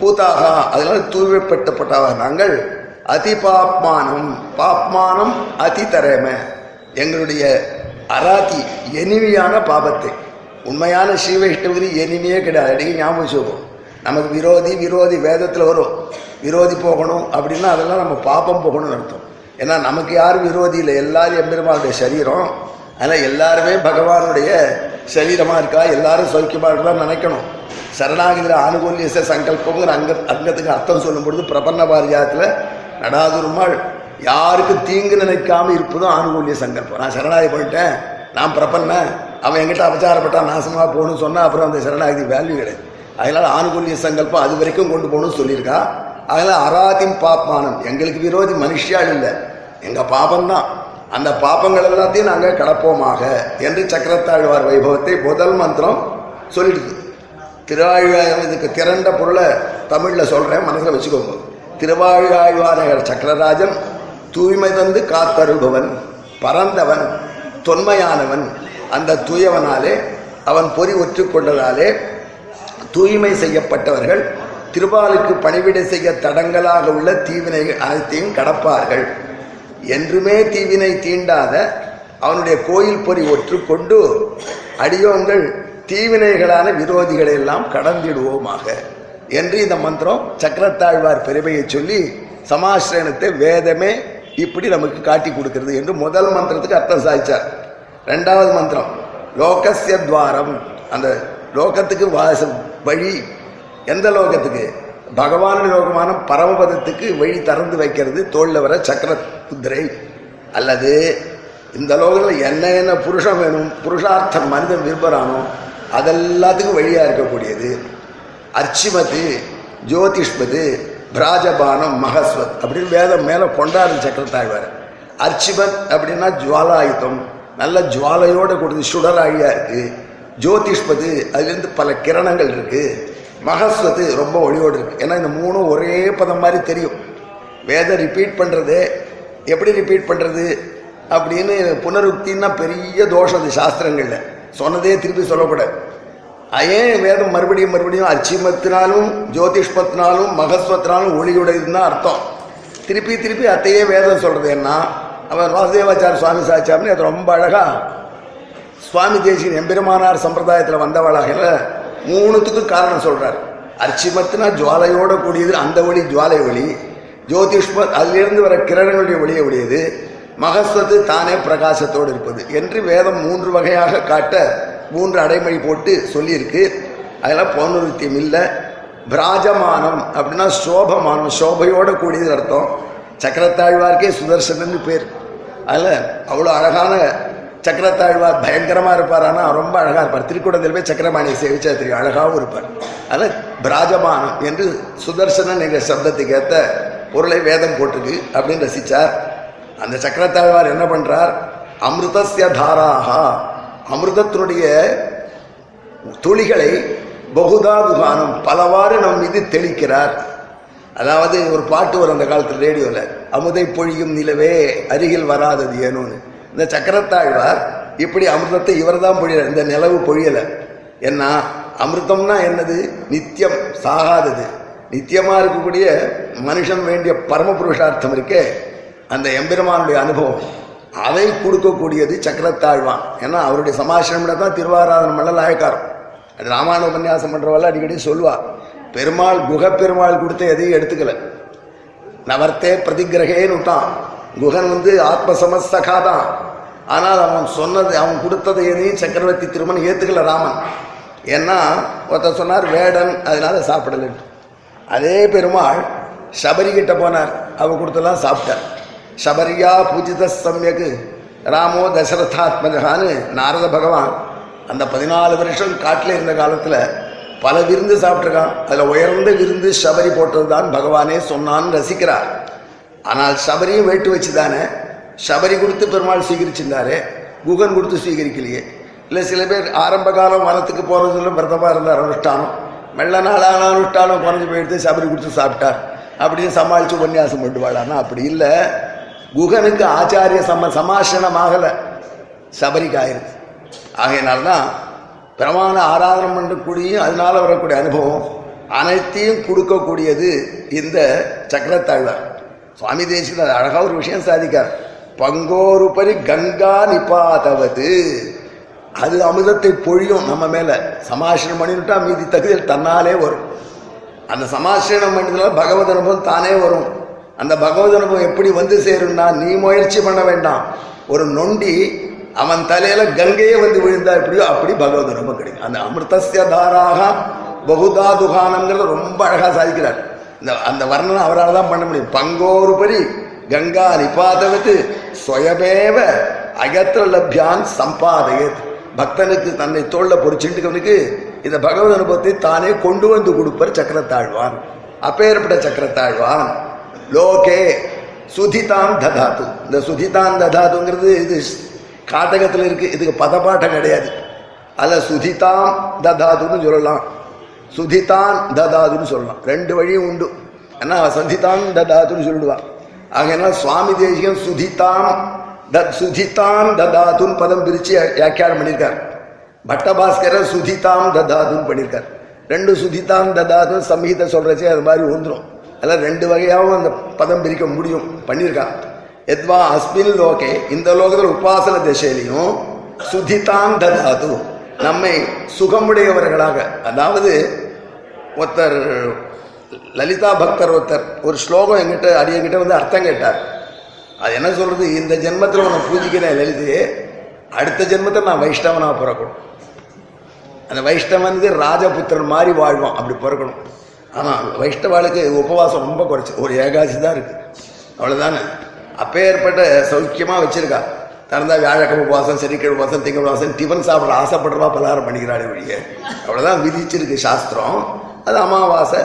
பூதாகா அதனால தூய்மைப்பட்டப்பட்டவர் நாங்கள்? அதி பாப்மானம் பாப்மானம் அதி தரேம எங்களுடைய அராத்தி எனிமையான பாபத்தை. உண்மையான ஸ்ரீவைஷ்ணவரி எனிமையே கிடையாது. அடிக்க ஞாபகம் வச்சுக்கோ. நமக்கு விரோதி விரோதி வேதத்தில் வரும். விரோதி போகணும் அப்படின்னா அதெல்லாம் நம்ம பாப்பம் போகணும்னு அர்த்தம். ஏன்னா நமக்கு யாரும் விரோதி இல்லை? எல்லாரும் எம்பெருமானுடைய சரீரம். அதனால் எல்லாருமே பகவானுடைய சரீரமாக இருக்கா? எல்லாரும் சௌக்கியமாக இருக்கா நினைக்கணும். சரணாகிதியில் ஆனுகூல்யச சங்கல்பங்கிற அங்க அங்கத்துக்கு அர்த்தம் சொல்லும் பொழுது பிரபன்ன பாரிஜாத்தில் நடாதுருமாள் யாருக்கும் தீங்கு நினைக்காம இருப்பதும் ஆனுகூல்ய சங்கல்பம். நான் சரணாகி பண்ணிட்டேன் நான் பிரபன்ன. அவன் எங்கிட்ட அபச்சாரப்பட்டான் நாசமாக போகணும்னு சொன்னால் அப்புறம் அந்த சரணாகதி வேல்யூ கிடையாது. அதனால் ஆனுகூல்ய சங்கல்பம் அது வரைக்கும் கொண்டு போகணும்னு சொல்லியிருக்கா. அதனால அராதிம் பாப்மானம். எங்களுக்கு விரோதி மனுஷியால் இல்லை. எங்கள் பாபம்தான். அந்த பாப்பங்கள் எல்லாத்தையும் நாங்கள் கடப்போமாக என்று சக்கரத்தாழ்வார் வைபவத்தை முதல் மந்திரம் சொல்லிடுது. திருவாழ்வாயம் இதுக்கு திரண்ட பொருளை தமிழில் சொல்கிறேன் மனசில் வச்சுக்கோங்க. திருவாழ்வாழ்வார் சக்கரராஜன் தூய்மை தந்து காத்தருபவன் பறந்தவன் தொன்மையானவன். அந்த தூயவனாலே அவன் பொறி ஒற்றுக்கொண்டதாலே தூய்மை செய்யப்பட்டவர்கள் திருவாலுக்கு பணிவிடை செய்ய தடங்கலாக உள்ள தீவினைகள் அனைத்தையும் கடப்பார்கள். என்றுமே தீவினை தீண்டாத அவனுடைய கோயில் பொறி ஒற்றுக்கொண்டு அடியோங்கள் தீவினைகளான விரோதிகளை எல்லாம் கடந்திடுவோமாக. என்று இந்த மந்திரம் சக்கரத்தாழ்வார் பெருமையை சொல்லி சமாசிரணத்தை வேதமே இப்படி நமக்கு காட்டி கொடுக்கிறது என்று முதல் மந்திரத்துக்கு அர்த்தம் சாதிச்சார். ரெண்டாவது மந்திரம் லோகசிய துவாரம். அந்த லோகத்துக்கு வாசம் வழி எந்த லோகத்துக்கு? பகவானுடைய லோகமான பரமபதத்துக்கு வழி திறந்து வைக்கிறது தோளில் வர சக்கர குதிரை அல்லது இந்த லோகத்தில் என்ன என்ன புருஷன் வேணும் புருஷார்த்தம் மனிதன் விரும்புகிறானோ அதெல்லாத்துக்கும் வழியாக இருக்கக்கூடியது. அர்ச்சிமது ஜோதிஷ்மது பிராஜபானம் மகஸ்வத் அப்படின்னு வேதம் மேலே கொண்டாடு சக்கரத்தாழ்வார் அர்ச்சிமத் அப்படின்னா ஜுவாலாயுதம் நல்ல ஜுவாலையோடு கொடுத்து சுடராழியா இருக்குது ஜோதிஷ்மது அதுலேருந்து பல கிரணங்கள் இருக்குது மகஸ்வத்து ரொம்ப ஒளியோடு இருக்கு ஏன்னா இந்த மூணும் ஒரே பதம் மாதிரி தெரியும். வேதம் ரிப்பீட் பண்ணுறது எப்படி ரிப்பீட் பண்ணுறது அப்படின்னு புனருக்தின்னா பெரிய தோஷம் அது சாஸ்திரங்களில். சொன்னதே திருப்பி சொல்லக்கூடாது. ஏன் வேதம் மறுபடியும் மறுபடியும் அச்சிமத்தினாலும் ஜோதிஷ்மத்தினாலும் மகஸ்வத்தினாலும் ஒளியுடையதுன்னு அர்த்தம். திருப்பி திருப்பி அத்தையே வேதம் சொல்றது என்ன? அவர் வாசுதேவாச்சார சுவாமி சாச்சாமி அது ரொம்ப அழகா சுவாமி தேசியன் எம்பெருமானார் சம்பிரதாயத்தில் வந்தவளாக மூணுத்துக்கும் காரணம் சொல்றார். அர்ச்சிமத்துனா ஜுவாலையோட கூடியது அந்த ஒளி ஜுவாலை ஒளி ஜோதிஷ்மத் அதிலிருந்து வர கிரணங்களுடைய ஒளியை உடையது. மகஸ்வத்து தானே பிரகாசத்தோடு இருப்பது என்று வேதம் மூன்று வகையாக காட்ட மூன்று அடைமொழி போட்டு சொல்லியிருக்கு. அதெல்லாம் பௌனருத்தியம் இல்லை. பிராஜமானம் அப்படின்னா சோபமானம் சோபையோட கூடியது அர்த்தம். சக்கரத்தாழ்வார்க்கே சுதர்சனன்னு பேர். அதில் அவ்வளோ அழகான சக்கரத்தாழ்வார் பயங்கரமாக இருப்பார். ஆனால் ரொம்ப அழகாக இருப்பார். திருக்கூடத்தில் போய் சக்கரபாணியை சேவிச்சா தெரியும் அழகாகவும் இருப்பார். அதில் பிராஜமானம் என்று சுதர்சனன் என்ற சப்தத்துக்கு ஏற்ற பொருளை வேதம் போட்டிருக்கு அப்படின்னு ரசித்தார் அந்த சக்கரத்தாழ்வார் என்ன பண்றார்? அமிர்தசிய தாராகா அமிர்தத்தினுடைய துளிகளை பகுதா துகானம் பலவாறு நம் மீது தெளிக்கிறார். அதாவது ஒரு பாட்டு வரும் அந்த காலத்தில் ரேடியோவில் அமுதை பொழியும் நிலவே அருகில் வராதது ஏனோன்னு. இந்த சக்கரத்தாழ்வார் இப்படி அமிர்தத்தை இவர் தான் பொழியல இந்த நிலவு பொழியலை. என்ன அமிர்தம்னா என்னது? நித்தியம் சாகாதது. நித்தியமாக இருக்கக்கூடிய மனுஷன் வேண்டிய பரம புருஷார்த்தம் இருக்கே. அந்த எம்பெருமானுடைய அனுபவம். அதை கொடுக்கக்கூடியது சக்கரத்தாழ்வான். ஏன்னா அவருடைய சமாசிரம் தான் திருவாராதனம் மல்லல் ஆயக்காரம் அது ராமாயண உபன்யாசம் பண்றவல்ல அடிக்கடி சொல்லுவார் பெருமாள் குக பெருமாள் கொடுத்த எதையும் எடுத்துக்கல. நவர்த்தே பிரதிகிரகேன்னு விட்டான். குகன் வந்து ஆத்ம சமஸ்தகா தான் ஆனால் அவன் சொன்னது அவன் கொடுத்ததை எதையும் சக்கரவர்த்தி திருமணம் ஏற்றுக்கல ராமன். ஏன்னா ஒருத்தர் சொன்னார் வேடன் அதனால சாப்பிடலன்ட்டு. அதே பெருமாள் சபரி போனார். அவன் கொடுத்தெல்லாம் சாப்பிட்டார். சபரியா பூஜித சமயக்கு ராமோ தசரதாத்மஜகான்னு நாரத பகவான். அந்த பதினாலு வருஷம் காட்டில் இருந்த காலத்தில் பல விருந்து சாப்பிட்ருக்கான் அதில் உயர்ந்த விருந்து சபரி போட்டது தான் பகவானே சொன்னான்னு ரசிக்கிறார். ஆனால் சபரியும் வேட்டு வச்சு தானே சபரி கொடுத்து பெருமாள் சீகரிச்சிருந்தாரு குகன் கொடுத்து சீகரிக்கலையே இல்லை சில பேர் ஆரம்ப காலம் வனத்துக்கு போகிறதுல பிரதமாக இருந்தார் அனுஷ்டானம். மெல்ல நாளான அனுஷ்டானம் குறைஞ்சி போயிடுத்து சபரி கொடுத்து சாப்பிட்டார். அப்படின்னு சமாளித்து உபன்யாசம் பண்ணுவாள் அப்படி இல்லை. குகனுக்கு ஆச்சாரிய சம சமாசனம் ஆகலை. சபரிக்கு ஆயிருக்கு ஆகையினால்தான் பிரமாண ஆராதனம் பண்ணக்கூடிய அதனால வரக்கூடிய அனுபவம் அனைத்தையும் கொடுக்கக்கூடியது இந்த சக்கரத்தாழ்வார். சுவாமி தேசிகர் அழகாக ஒரு விஷயம் சாதிக்கார். பங்கோருபரி கங்கா நிபாதவது அது அமிர்தத்தை பொழியும் நம்ம மேல. சமாசனம் பண்ணிவிட்டா மீதி தகுதியில் தன்னாலே வரும். அந்த சமாசனம் பண்ணதுல பகவத் அனுபவம் தானே வரும். அந்த பகவத் அனுபவம் எப்படி வந்து சேரும்னா நீ முயற்சி பண்ண வேண்டாம். ஒரு நொண்டி அவன் தலையில கங்கையே வந்து விழுந்தா எப்படியோ அப்படி பகவத் அனுபவம் கிடைக்கும். அந்த அமிர்தசிய தாராக பகுதா துகானங்கிறத ரொம்ப அழகா சாதிக்கிறார். இந்த அந்த வர்ணனை அவரால் தான் பண்ண முடியும். பங்கோரு பரி கங்கா நிபாதவத்து சுயமேவ அகத்திர லப்யான் சம்பாதையத். பக்தனுக்கு தன்னை தோல்ல பொறிச்சுட்டுக்கவனுக்கு இந்த பகவத் அனுபவத்தை தானே கொண்டு வந்து கொடுப்பர் சக்கரத்தாழ்வான். அப்பேற்பட்ட சக்கரத்தாழ்வான். லோகே சுதிதான் ததாத்து இந்த சுதிதான் ததாத்துங்கிறது இது காட்டகத்தில் இருக்கு. இதுக்கு பதப்பாட்டம் கிடையாது. அல்ல சுதிதாம் ததாதுன்னு சொல்லலாம். சுதிதான் ததாதுன்னு சொல்லலாம். ரெண்டு வழியும் உண்டு. ஏன்னா சந்திதான் ததாதுன்னு சொல்லிடுவான் ஆகையினால் சுவாமி தேசிகம் சுதித்தான் தத் சுதித்தான் ததாதுன்னு பதம் பிரித்து வியாக்கியானம் பண்ணியிருக்கார். பட்டபாஸ்கரர் சுதித்தாம் ததாதுன்னு பண்ணியிருக்கார். ரெண்டு சுதித்தாம் ததாதுன்னு சம்ஹீத சொல்கிறச்சே அது மாதிரி ஊந்துடும் அதெல்லாம் ரெண்டு வகையாகவும் அந்த பதம் பிரிக்க முடியும். பண்ணியிருக்கான் எத்வா அஸ்மின் லோகே இந்த லோகத்தில் உபாசன திசையிலையும் சுதித்தாம் ததாது. நம்மை சுகமுடையவர்களாக அதாவது ஒருத்தர் லலிதா பக்தர் ஒருத்தர் ஒரு ஸ்லோகம் எங்கிட்ட அடியங்கிட்ட வந்து அர்த்தம் கேட்டார். அது என்ன சொல்கிறது இந்த ஜென்மத்தில் உன்னை பூஜிக்கிறேன் லலிதையே அடுத்த ஜென்மத்தை நான் வைஷ்ணவனாக பிறக்கணும். அந்த வைஷ்ணவனுக்கு ராஜபுத்திரன் மாதிரி வாழ்வான் அப்படி பிறக்கணும். ஆனால் வைஷ்ணவாளுக்கு உபவாசம் ரொம்ப குறைச்சி ஒரு ஏகாசி தான் இருக்குது அவ்வளோதானே அப்பேற்பட்ட சௌக்கியமாக வச்சிருக்கா. திறந்தா வியாழக்கிழமை உபவாசம் சனிக்கிழமை உபவாசம் திங்கள் உபவாசம் டிஃபன் சாப்பிட ஆசைப்படுறவா பலகாரம் பண்ணிக்கிறாளே வழியே அவ்வளோதான் விதிச்சிருக்கு சாஸ்திரம். அது அமாவாசை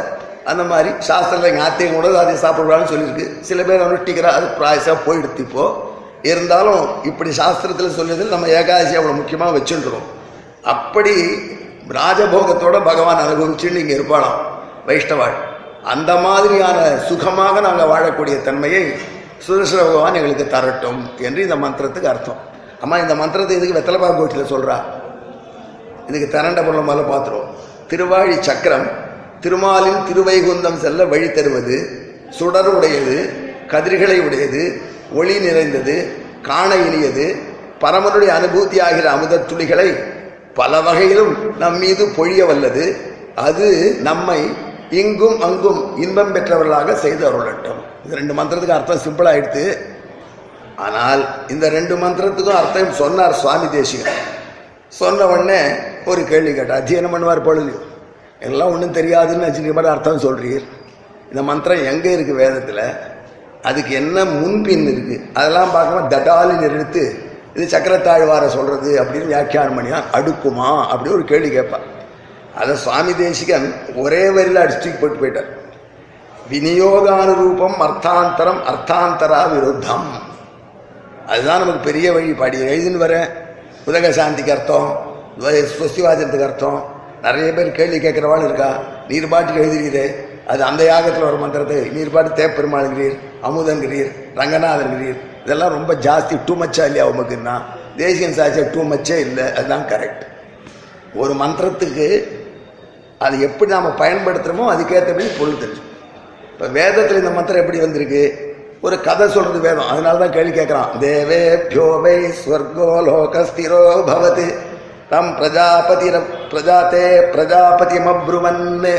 அந்த மாதிரி சாஸ்திரத்தில் ஞாத்தியம் கூட அதை சாப்பிடக்கூடாதுன்னு சொல்லியிருக்கு. சில பேர் அனுஷ்டிக்கிறா அது பிராயசா போயிடுத்து இப்போது இருந்தாலும் இப்படி சாஸ்திரத்தில் சொல்லியதில் நம்ம ஏகாதசி அவ்வளோ முக்கியமாக வச்சுருக்கிறோம். அப்படி ராஜபோகத்தோட பகவான் அனுபவிச்சுன்னு இங்கே இருப்பாளாம் வைஷ்ணவாள். அந்த மாதிரியான சுகமாக நாங்கள் வாழக்கூடிய தன்மையை சுதர்சன பகவான் எங்களுக்கு தரட்டும் என்று இந்த மந்திரத்துக்கு அர்த்தம். அம்மா இந்த மந்திரத்தை இதுக்கு வெத்தலைப்பா கோட்டில் சொல்கிறா இதுக்கு திரண்ட பொருள் முதல்ல பார்த்துருவோம். திருவாழி சக்கரம் திருமாலின் திருவைகுந்தம் செல்ல வழி தருவது சுடர் உடையது கதிர்களை உடையது ஒளி நிறைந்தது காண இனியது பரமனுடைய அனுபூதி ஆகிற அமுதத் துளிகளை பல வகையிலும் நம் மீது பொழிய வல்லது. அது நம்மை இங்கும் அங்கும் இன்பம் பெற்றவர்களாக செய்து அருளட்டும். இது ரெண்டு மந்திரத்துக்கு அர்த்தம் சிம்பிளாகிடுது ஆனால் இந்த ரெண்டு மந்திரத்துக்கும் அர்த்தம் சொன்னார் சுவாமி தேசிகன் சொன்ன உடனே ஒரு கேள்வி கேட்டார். அத்தியனம் பண்ணுவார் பொழுது எல்லாம் ஒன்றும் தெரியாதுன்னு வச்சுக்க மாதிரி அர்த்தம் சொல்கிறீர் இந்த மந்திரம் எங்கே இருக்குது வேதத்தில்? அதுக்கு என்ன முன்பின் இருக்குது அதெல்லாம் பார்க்கும்போது தடாலி எடுத்து இது சக்கரத்தாழ்வாரை சொல்கிறது அப்படின்னு வியாக்கியானம் பண்ணியா அடுக்குமா அப்படி ஒரு கேள்வி கேட்பான். அதை சுவாமி தேசிகன் ஒரே வரியில் அடிச்சு போட்டு போயிட்டார். விநியோகானுரூபம் அர்த்தாந்தரம் அர்த்தாந்தரா விருத்தம். அதுதான் நமக்கு பெரிய வழி. பாடி எழுதின்னு வரேன் உதக சாந்திக்கு அர்த்தம். ஸ்வஸ்திவாதத்துக்கு அர்த்தம். நிறைய பேர் கேள்வி கேட்குறவாள் இருக்கா? நீர் பாட்டுக்கு எழுதுகிறீரே அது அந்த யாகத்தில் வர மந்திரத்தை நீர் பாட்டு தேப்பெருமாளுங்கிறீர் அமுதங்கிறீர் ரங்கநாதன்கிறீர் இதெல்லாம் ரொம்ப ஜாஸ்தி டூ மச்சா இல்லையா உமக்குன்னா? தேசியன் சாட்சியா டூ மச்சே இல்லை. அதுதான் கரெக்ட் ஒரு மந்திரத்துக்கு அது எப்படி நாம் பயன்படுத்துகிறோமோ அதுக்கேற்றபடி பொருள் தெரிஞ்சு இப்போ வேதத்தில் இந்த மந்திரம் எப்படி வந்திருக்கு? ஒரு கதை சொல்றது வேதம். அதனால தான் கேள்வி கேட்குறான். தேவே பியோவை ஸ்வர்கோ லோகஸ்திரோ பவதி. தம் பிரஜாபதி பிரஜாத்தே பிரஜாபதி மப்ருவன்னு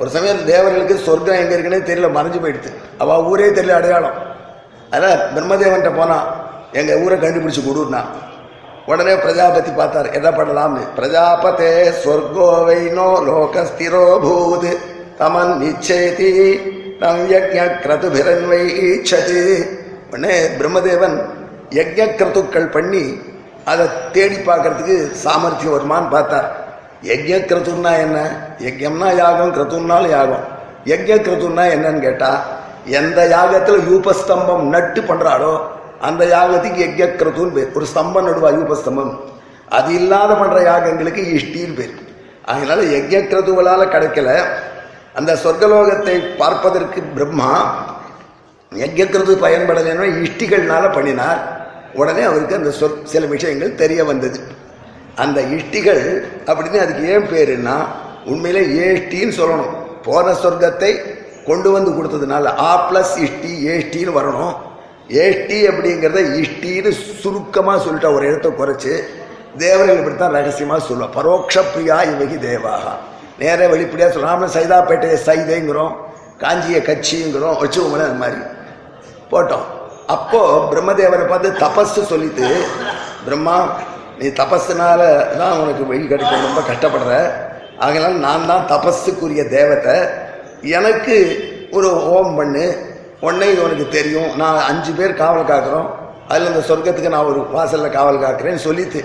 ஒரு சமயம் தேவர்களுக்கு சொர்க்கம் எங்கே இருக்குன்னே தெரியல மறைஞ்சு போயிடுது. அவள் ஊரே தெரியல அடையாளம். அதனால் பிரம்மதேவன்கிட்ட போனான் எங்க ஊரை கண்டுபிடிச்சி கொடுன்னா. உடனே பிரஜாபதி பார்த்தார் என்ன பண்ணலாம்னு. பிரஜாபதே சொர்க்கோவைனோ லோகஸ்திரோ பூது. தமன் நிச்சேதி தம் யஜ்ஞ கிரதுபிரன்வை ஈச்சது. உடனே பிரம்மதேவன் யஜ்ஞ கிரதுக்கள் பண்ணி அதை தேடி பார்க்கறதுக்கு சாமர்த்தியம் வருமான்னு பார்த்தார். யஜ்ய கிரதுன்னா என்ன? யஜ்யம்னா யாகம் கிரதுன்னாலும் யாகம். யஜ்ய கிரதுன்னா என்னன்னு கேட்டா எந்த யாகத்துல யூபஸ்தம்பம் நட்டு பண்ணுறாளோ அந்த யாகத்துக்கு யஜ்ய கிரதுன்னு பேர். ஒரு ஸ்தம்பம் நடுவா யூபஸ்தம்பம். அது இல்லாத பண்ற யாகங்களுக்கு இஷ்டின்னு பேர். அதனால யஜ்ய கிரதுவலால கிடைக்கல. அந்த சொர்க்கலோகத்தை பார்ப்பதற்கு பிரம்மா யஜ்ஞக்கிறது பயன்படலைன்னா இஷ்டிகள்னால பண்ணினார். உடனே அவருக்கு அந்த சொல் சில விஷயங்கள் தெரிய வந்தது. அந்த இஷ்டிகள் அப்படின்னு அதுக்கு ஏன் பேருன்னா உண்மையிலே ஏஷ்டின்னு சொல்லணும். போன சொர்க்கத்தை கொண்டு வந்து கொடுத்ததுனால ஆ பிளஸ் இஷ்டி ஏஷ்டின்னு வரணும். ஏஷ்டி அப்படிங்கிறத இஷ்டின்னு சுருக்கமாக சொல்லிட்டா ஒரு இடத்த குறைச்சி தேவர்கள் இப்படித்தான் ரகசியமாக சொல்லுவோம் பரோட்ச பிரியா இவகி தேவாகா. நேர வெளிப்படையாக சொல்லாமல் சைதாப்பேட்டையை சைதைங்கிறோம் காஞ்சியை கட்சிங்கிறோம் வச்சுக்கோங்களேன் அது மாதிரி. போட்டோம். அப்போ பிரம்மதேவனை பார்த்து தபஸு சொல்லிட்டு பிரம்மா நீ தபஸ்னால தான் உனக்கு வெயில் கிடைக்கும் ரொம்ப கஷ்டப்படுற. ஆகையால நான் தான் தபஸுக்குரிய தேவத்தை. எனக்கு ஒரு ஹோம் பண்ணு. உடனே இது உனக்கு தெரியும். நான் அஞ்சு பேர் காவல் காக்கிறோம். அதில் இந்த சொர்க்கத்துக்கு நான் ஒரு வாசலில் காவல் காக்கிறேன்னு சொல்லிட்டு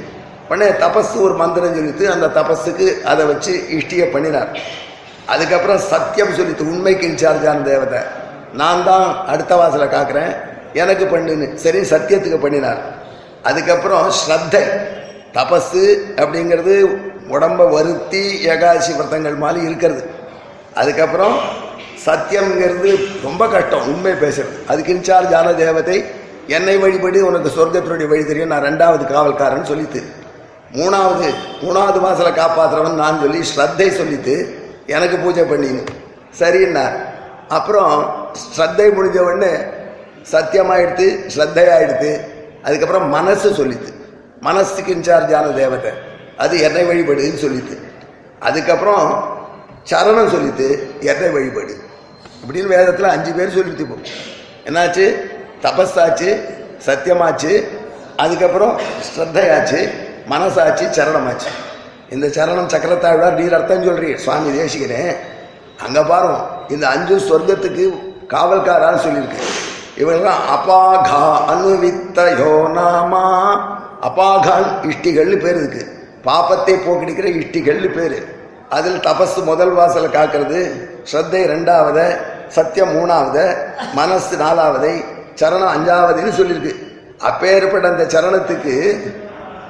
உடனே தபஸு ஒரு மந்திரம் சொல்லிட்டு அந்த தபஸுக்கு அதை வச்சு இஷ்டியை பண்ணினார். அதுக்கப்புறம் சத்தியம் சொல்லிட்டு உண்மைக்கு இன்சார்ஜான தேவதை. நான் தான் அடுத்த வாசலை காக்கிறேன். எனக்கு பண்ணுன்னு. சரி சத்தியத்துக்கு பண்ணினார். அதுக்கப்புறம் ஸ்ரத்தை தபஸு அப்படிங்கிறது உடம்ப வருத்தி ஏகாதசி விரதங்கள் மாதிரி இருக்கிறது. அதுக்கப்புறம் சத்தியம்ங்கிறது ரொம்ப கஷ்டம் உண்மை பேசுறது. அதுக்கு இன்சார்ஜ் ஆன தேவதை என்னை வழிபடி உனக்கு சொர்க்கத்தினுடைய வழி தெரியும் நான் ரெண்டாவது காவல்காரன் சொல்லித்து மூணாவது மூணாவது மாதத்தில் காப்பாற்றுறவன் நான் சொல்லி ஸ்ரத்தை சொல்லித்து எனக்கு பூஜை பண்ணின்னு சரின்னா அப்புறம் ஸ்ரத்தை முடிஞ்ச உடனே சத்தியமாயிடுத்து ஸ்ரத்தையாயிடுத்து அதுக்கப்புறம் மனசு சொல்லித்து. மனசுக்கு இன்சார்ஜான தேவதை அது என்னை வழிபடுன்னு சொல்லித்து. அதுக்கப்புறம் சரணம் சொல்லித்து என்னை வழிபடு. இப்படின்னு வேதத்தில் அஞ்சு பேர் சொல்லிட்டு போ என்னாச்சு? தபஸாச்சு சத்தியமாச்சு அதுக்கப்புறம் ஸ்ரத்தையாச்சு மனசாச்சு சரணமாச்சு. இந்த சரணம் சக்கரத்தாழ்வார் நீர் அர்த்தம் சொல்கிறீர் சுவாமி தேசிக்கிறேன் அங்கே பாரும் இந்த அஞ்சு சொர்க்கத்துக்கு காவல்காரான்னு சொல்லியிருக்கு. இவங்கெல்லாம் அபாகா அனுவித்தயோ நாமா அபாகான் இஷ்டிகள்னு பேர் இருக்கு. பாப்பத்தை போக்கடிக்கிற இஷ்டிகள்னு பேர். அதில் தபஸ் முதல் வாசலை காக்கிறது. ஸ்ரத்தை ரெண்டாவத சத்தியம் மூணாவது மனசு நாலாவதை சரணம் அஞ்சாவதுன்னு சொல்லியிருக்கு. அப்பேற்பட்ட அந்த சரணத்துக்கு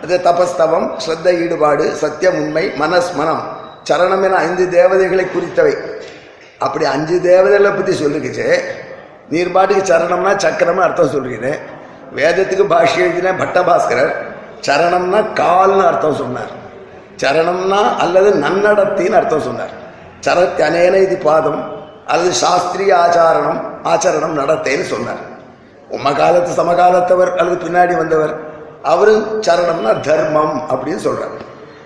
அது தபஸ்தவம் ஸ்ரத்த ஈடுபாடு சத்தியம் உண்மை மனஸ் மனம். சரணம் என ஐந்து தேவதைகளை குறித்தவை. அப்படி அஞ்சு தேவதைகளை பற்றி சொல்லிக்கிச்சு நீர் பாட்டுக்கு சரணம்னா சக்கரம்னு அர்த்தம் சொல்கிறேன் வேதத்துக்கு பாஷ்யம் எழுதின பட்டபாஸ்கரர் சரணம்னா கால்னு அர்த்தம் சொன்னார். சரணம்னா அல்லது நன்னடத்தின்னு அர்த்தம் சொன்னார். சரத்தனேன இது பாதம் அல்லது சாஸ்திரிய ஆச்சாரணம் ஆச்சரணம் நடத்தேன்னு சொன்னார். உம காலத்து சமகாலத்தவர் அல்லது பின்னாடி வந்தவர் அவரும் சரணம்னா தர்மம் அப்படின்னு சொல்கிறார்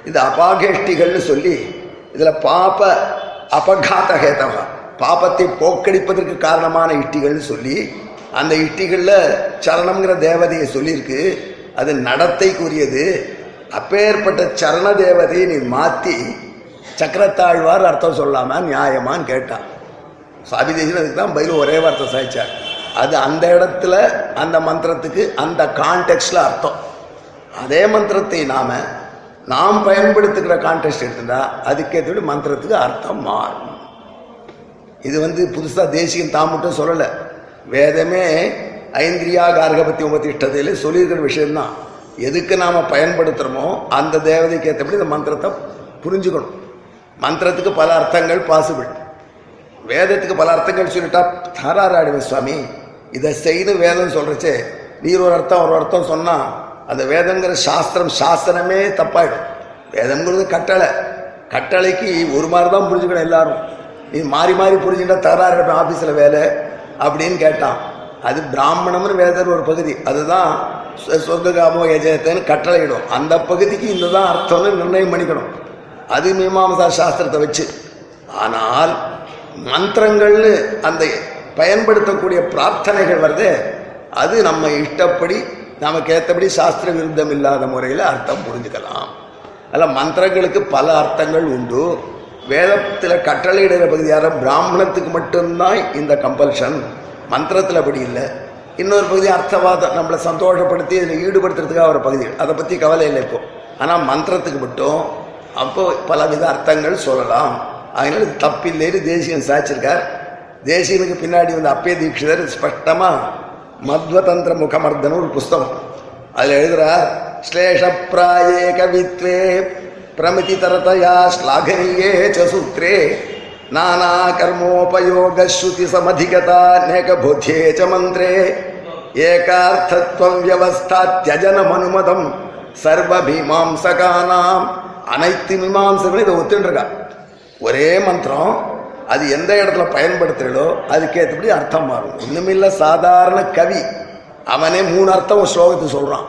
இது அபாகேஷ்டிகள்னு சொல்லி இதில் பாப அபகாத ஹேதவா பாபத்தை போக்கடிப்பதற்கு காரணமான இட்டிகள்னு சொல்லி அந்த இட்டிகளில் சரணம்ங்கிற தேவதையை சொல்லியிருக்கு. அது நடத்தைக்குரியது. அப்பேற்பட்ட சரண தேவதையை நீ மாற்றி சக்கரத்தாழ்வார் அர்த்தம் சொல்லாம நியாயமான்னு கேட்டான். சாபி தேசிகன் அதுக்கு தான் பதில் ஒரே வார்த்தை சாய்ச்சார். அது அந்த இடத்துல அந்த மந்திரத்துக்கு அந்த கான்டெக்ட்ல அர்த்தம். அதே மந்திரத்தை நாம் நாம் பயன்படுத்துகிற கான்டெக்ட் எடுத்துட்டா அதுக்கேற்ற மந்திரத்துக்கு அர்த்தம் மாறும். இது வந்து புதுசாக தேசியம் தான் மட்டும் சொல்லலை. வேதமே ஐந்திரியா கார்கபத்தி உபதிஷ்டத்தில சொல்லியிருக்கிற விஷயம்தான். எதுக்கு நாம் பயன்படுத்துகிறோமோ அந்த தேவதைக்கு ஏற்றபடி இந்த மந்திரத்தை புரிஞ்சுக்கணும். மந்திரத்துக்கு பல அர்த்தங்கள் பாசிபிள் வேதத்துக்கு பல அர்த்தங்கள் சொல்லிட்டா தாராராடிவ சுவாமி. இதை செய்து வேதம் சொல்கிறச்சே நீர் ஒரு அர்த்தம் ஒரு அர்த்தம் சொன்னால் அந்த வேதங்கிற சாஸ்திரம் சாஸ்திரமே தப்பாயிடும். வேதம்ங்கிறது கட்டளை. கட்டளைக்கு ஒரு மாதிரி தான் புரிஞ்சுக்கணும் எல்லாரும். நீ மாறி மாறி புரிஞ்சுட்டா தகராறு ஆஃபீஸில் வேலை அப்படின்னு கேட்டான். அது பிராமணம்னு வேதர் ஒரு பகுதி. அதுதான் சொ- சொர்க்ககாமோ எஜயத்தன்னு கட்டளையிடும். அந்த பகுதிக்கு இந்த தான் அர்த்தம்னு நிர்ணயம் பண்ணிக்கணும். அது மீமாம்சா சாஸ்திரத்தை வச்சு. ஆனால் மந்திரங்கள்னு அந்த பயன்படுத்தக்கூடிய பிரார்த்தனைகள் வருது. அது நம்ம இஷ்டப்படி நமக்கு ஏற்றபடி சாஸ்திர விருத்தம் இல்லாத முறையில் அர்த்தம் புரிஞ்சுக்கலாம். அதில் மந்திரங்களுக்கு பல அர்த்தங்கள் உண்டு. வேதத்தில் கட்டளையிடுகிற யாரும் பிராமணத்துக்கு மட்டும்தான் இந்த கம்பல்ஷன் மந்திரத்தில் அப்படி இல்லை. இன்னொரு பகுதி அர்த்தவாதம் நம்மளை சந்தோஷப்படுத்தி இதில் ஈடுபடுத்துறதுக்காக ஒரு பகுதி. அதை பற்றி கவலை இல்லை இப்போ. ஆனால் மந்திரத்துக்கு மட்டும் அப்போது பலவித அர்த்தங்கள் சொல்லலாம். அதனால இது தப்பில்லைன்னு தேசியன் சாச்சிருக்கார் தேசியனுக்கு பின்னாடி வந்த அப்பே தீட்சிதர் ஸ்பஷ்டமாக மத்வதந்திர முகமர்தன ஒரு புஸ்தகம். அதில் எழுதுகிறார் ஸ்லேஷப்பிராயே கவித்வே பிரமிதி தரதயா ஸ்லாகனீயே ச சூத்ரே நானா கர்மோபயோக ஸ்ருதி சமதிகதா நேக போத்தியே ச மந்திரே ஏகார்த்தத்வம் வியவஸ்தா தியஜனமனுமதம் சர்வ மீமாம்சகானாம் அனைத்து மீமாம்சங்களும் இதை ஒத்துருக்கா ஒரே மந்திரம் அது எந்த இடத்துல பயன்படுத்துகிறோ அதுக்கேற்றபடி அர்த்தம் மாறும் ஒண்ணுமில்ல சாதாரண கவி அவனே மூணு அர்த்தம் ஒரு ஸ்லோகத்துக்கு சொல்றான்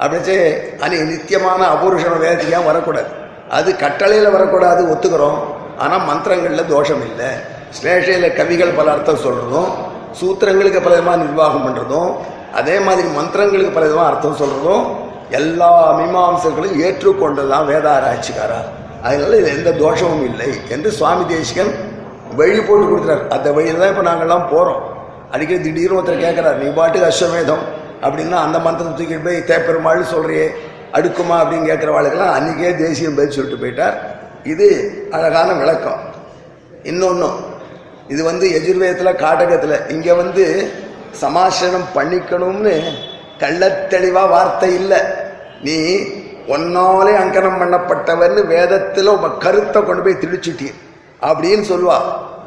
அப்படிச்சு அனி நித்தியமான அபூருஷன வேதத்துக்கு ஏன் வரக்கூடாது அது கட்டளையில் வரக்கூடாது ஒத்துக்கிறோம். ஆனால் மந்திரங்களில் தோஷம் இல்லை. ஸ்லேஷையில் கவிகள் பல அர்த்தம் சொல்கிறதும் சூத்திரங்களுக்கு பல விதமாக நிர்வாகம் பண்ணுறதும் அதே மாதிரி மந்திரங்களுக்கு பல விதமாக அர்த்தம் சொல்கிறதும் எல்லா மீமாம்சர்களும் ஏற்றுக்கொண்டதுதான் வேதாராய்ச்சிக்காரா அதனால இது எந்த தோஷமும் இல்லை என்று சுவாமி தேசிகன் வழி போட்டு கொடுக்குறாரு. அந்த வழியில் தான் இப்போ நாங்கள்லாம் போகிறோம் அடிக்கடி திடீர்னு ஒருத்தர் கேட்குறாரு நீ பாட்டுக்கு அஸ்வமேதம் அப்படின்னா அந்த மந்திரத்தை தூக்கிட்டு போய் தேப்பெருமாள் சொல்கிறியே அடுக்குமா அப்படின்னு கேட்குறவாளுக்கெல்லாம் அன்றைக்கே தேசியம் பதில் சொல்லிட்டு போயிட்டார். இது அழகான விளக்கம். இன்னொன்றும் இது வந்து எஜுர்வேதத்தில் காட்டகத்தில் இங்கே வந்து சமாசனம் பண்ணிக்கணும்னு கள்ளத்தெளிவாக வார்த்தை இல்லை. நீ ஒன்னாலே அங்கனம் பண்ணப்பட்டவர்னு வேதத்தில் உங்கள் கருத்தை கொண்டு போய் திணிச்சுட்டீர் அப்படின்னு சொல்லுவா.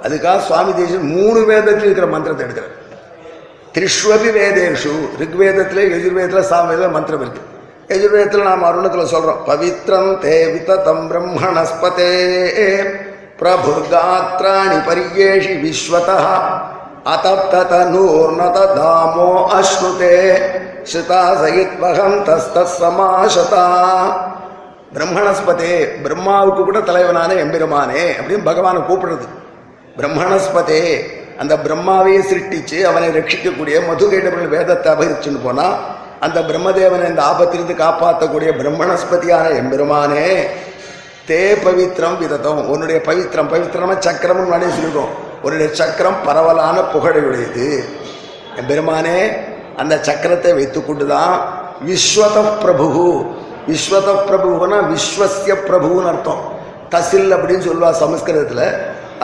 அதுக்காக சுவாமி தேசம் மூணு வேதத்தில் இருக்கிற மந்திரத்தை எடுக்கிறார். திரிஷ்வபி வேதேஷு ரிக்வேதத்தில் எஜுர்வேதத்தில் சாமவேதத்தில் மந்திரம் இருக்குது எஜுர்வேதத்தில் நாம் அருணத்தில் சொல்கிறோம் பவித்ரம் தே விததம் பிரம்மணஸ்பதே பிரபுர்காத்ராணி பரியேஷி விஸ்வதா அதப்ததனூர்ணத தாமோ அஸ்ருதே ஸ்ருதா சயித்வகம் தஸ்தஸ் சமாசதா பிரம்மணஸ்பதே பிரம்மாவுக்கு கூட தலைவனான எம்பெருமானே அப்படின்னு பகவானை கூப்பிடுறது. பிரம்மணஸ்பதே அந்த பிரம்மாவையே சிருஷ்டிச்சு அவனை ரட்சிக்கக்கூடிய மதுகேட்டவர்கள் வேதத்தை அபகரிச்சுன்னு போனால் அந்த பிரம்மதேவனை இந்த ஆபத்திலிருந்து காப்பாற்றக்கூடிய பிரம்மணஸ்பதியான எம்பெருமானே தே பவித்ரம் விதத்தம் உன்னுடைய பவித்திரம் பவித்திரமா சக்கரம்னு முன்னாடியே சொல்லிடுவோம் உன்னுடைய சக்கரம் பரவலான புகழையுடையது. எம்பெருமானே அந்த சக்கரத்தை வைத்துக்கொண்டு தான் விஸ்வத பிரபு விஸ்வத பிரபுனா விஸ்வசிய பிரபுன்னு அர்த்தம். தசில் அப்படின்னு சொல்லுவா சமஸ்கிருதத்தில்.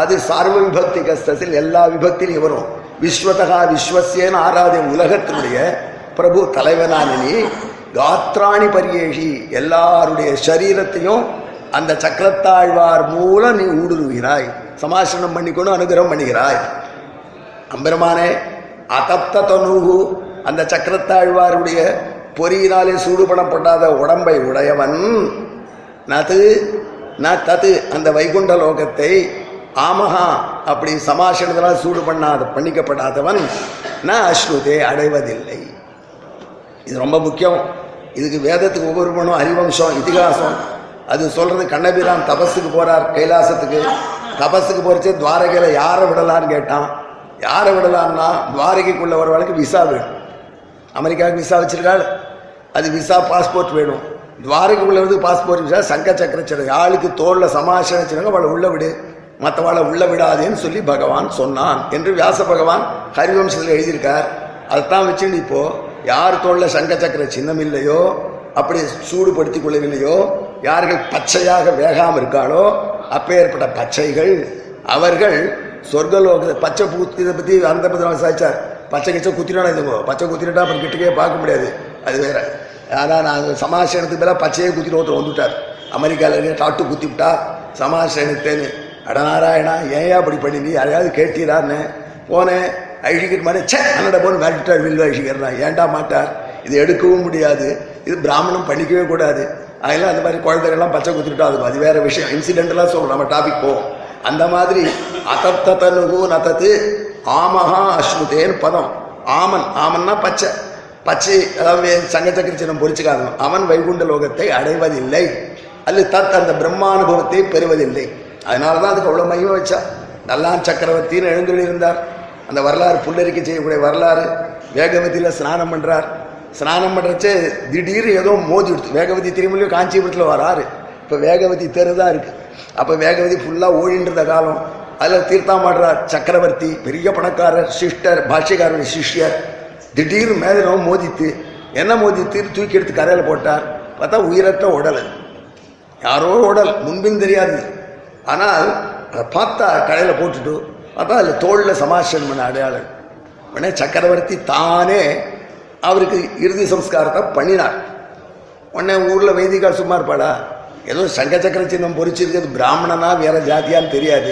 அது சார்வ விபக்தி கஸ்தசில் எல்லா விபக்திலையும் வரும். விஸ்வதகா விஸ்வசியன்னு ஆராதிய உலகத்தினுடைய பிரபு தலைவனான நீ காத்ராணி பரியேஷி எல்லாருடைய சரீரத்தையும் அந்த சக்கரத்தாழ்வார் மூலம் நீ ஊடுருகிறாய் சமாசனம் பண்ணிக்கொண்டு அனுகிரகம் பண்ணுகிறாய். அம்பெருமானே அதப்த தனுகு அந்த சக்கரத்தாழ்வாருடைய பொறியினாலே சூடுபடப்படாத உடம்பை உடையவன். நது ந தது அந்த வைகுண்ட லோகத்தை ஆமஹா அப்படி சமாசனத்தினால் சூடு பண்ணாத பண்ணிக்கப்படாதவன். ந அஸ்ருதே அடைவதில்லை. இது ரொம்ப முக்கியம். இதுக்கு வேதத்துக்கு ஒவ்வொரு மனும் ஹரிவம்சம் இதிகாசம். அது சொல்றது கண்ணபிரான் தபஸுக்கு போறார் கைலாசத்துக்கு. தபஸுக்கு போறச்சு துவாரகையில் யாரை விடலான்னு கேட்டான். யாரை விடலான்னா துவாரகைக்குள்ள வரவளுக்கு விசா வேணும். அமெரிக்காவுக்கு விசா வச்சிருக்காள். அது விசா பாஸ்போர்ட் வேணும். துவாரகைக்குள்ள வந்து பாஸ்போர்ட் விசா சங்க சக்கரச்சர ஆளுக்கு தோளில் சமாசனம் வச்சிருக்காங்க அவளை உள்ள விடு. மற்றவாளை உள்ள விடாதேன்னு சொல்லி பகவான் சொன்னான் என்று வியாச பகவான் ஹரிவம்சத்தில் எழுதியிருக்கார். அதைத்தான் வச்சுன்னு இப்போது யார் தோல்ல சங்க சக்கர சின்னம் இல்லையோ அப்படி சூடுபடுத்திக் கொள்ளவில்லையோ யார்கள் பச்சையாக வேகாம இருக்காளோ அப்பேற்பட்ட பச்சைகள் அவர்கள் சொர்க்கலோக பச்சை பூத்து இதை பத்தி அந்த பத்தி சாய்ச்சார் பச்சை கிச்சை குத்தினா இதுங்க பச்சை குத்தினா அப்புறம் கிட்டக்கே பார்க்க முடியாது. அது வேற. ஆனால் நாங்கள் சமாசனத்துக்கு மேலே பச்சையே குத்திட்டு ஒருத்தர் வந்துட்டார். அமெரிக்காவில் இருக்க டாட்டு குத்தி விட்டா சமாசனத்தேன்னு. அடநாராயணா ஏன் அப்படி பண்ணி நீ யாரையாவது கேட்டீரான்னு. போனேன். அழிக்கிட்டு மாதிரி சே அண்ணட போன் மிரட்டார் வில்லு அழிக்கிறா ஏன்டா மாட்டார்? இது எடுக்கவும் முடியாது. இது பிராமணம் பண்ணிக்கவே கூடாது. அதெல்லாம் அந்த மாதிரி குழந்தைகள்லாம் பச்சை குத்திட்டா அது அது வேற விஷயம். இன்சிடென்ட்லாம் சொல்றோம். நம்ம டாபிக் போவோம். அந்த மாதிரி அத்தத்தனுகு நத்தத்து ஆமஹா அஸ்முதேன்னு பதம். ஆமன் ஆமன்னா பச்சை. பச்சை அதாவது சங்க சக்கர சின்னம் பொறிச்சுக்காதவன். அவன் வைகுண்ட லோகத்தை அடைவதில்லை. அல்லது தத் அந்த பிரம்மானுபவத்தை பெறுவதில்லை. அதனால தான் அதுக்கு அவ்வளோ மகிமை வச்சா. நல்லான் சக்கரவர்த்தின்னு எழுந்துள்ளி இருந்தார் அந்த வரலாறு புல்லரிக்க செய்யக்கூடிய வரலாறு வேகவதியில் ஸ்நானம் பண்ணுறார் ஸ்நானம் பண்ணுறச்சே திடீர்னு ஏதோ மோதி விடுத்து வேகவதி திருமலையும் காஞ்சிபுரத்தில் வராரு. இப்போ வேகவதி தெரு தான் இருக்குது அப்போ வேகவதி ஃபுல்லாக ஓடின்றத காலம். அதில் தீர்த்தாமாடுறார் சக்கரவர்த்தி பெரிய பணக்காரர் சிஸ்டர் பாஷ்யக்காரர் சிஷ்யர். திடீர்னு மேலே மோதித்து என்ன மோதித்து? தூக்கி எடுத்து கரையில் போட்டார். பார்த்தா உயிரற்ற உடல். அது. யாரோ உடல் முன்பின் தெரியாது. ஆனால் அதை பார்த்தா கடையில் போட்டுட்டு அப்போ அதில் தோளில் சமாஷன் பண்ண அடையாளம். உடனே சக்கரவர்த்தி தானே அவருக்கு இறுதி சம்ஸ்காரத்தை பண்ணினார். உடனே ஊரில் வைதிகால் சும்மா இருப்பாடா ஏதோ சங்க சக்கர சின்னம் பொறிச்சிருக்கிறது பிராமணனா வேற ஜாதியான்னு தெரியாது.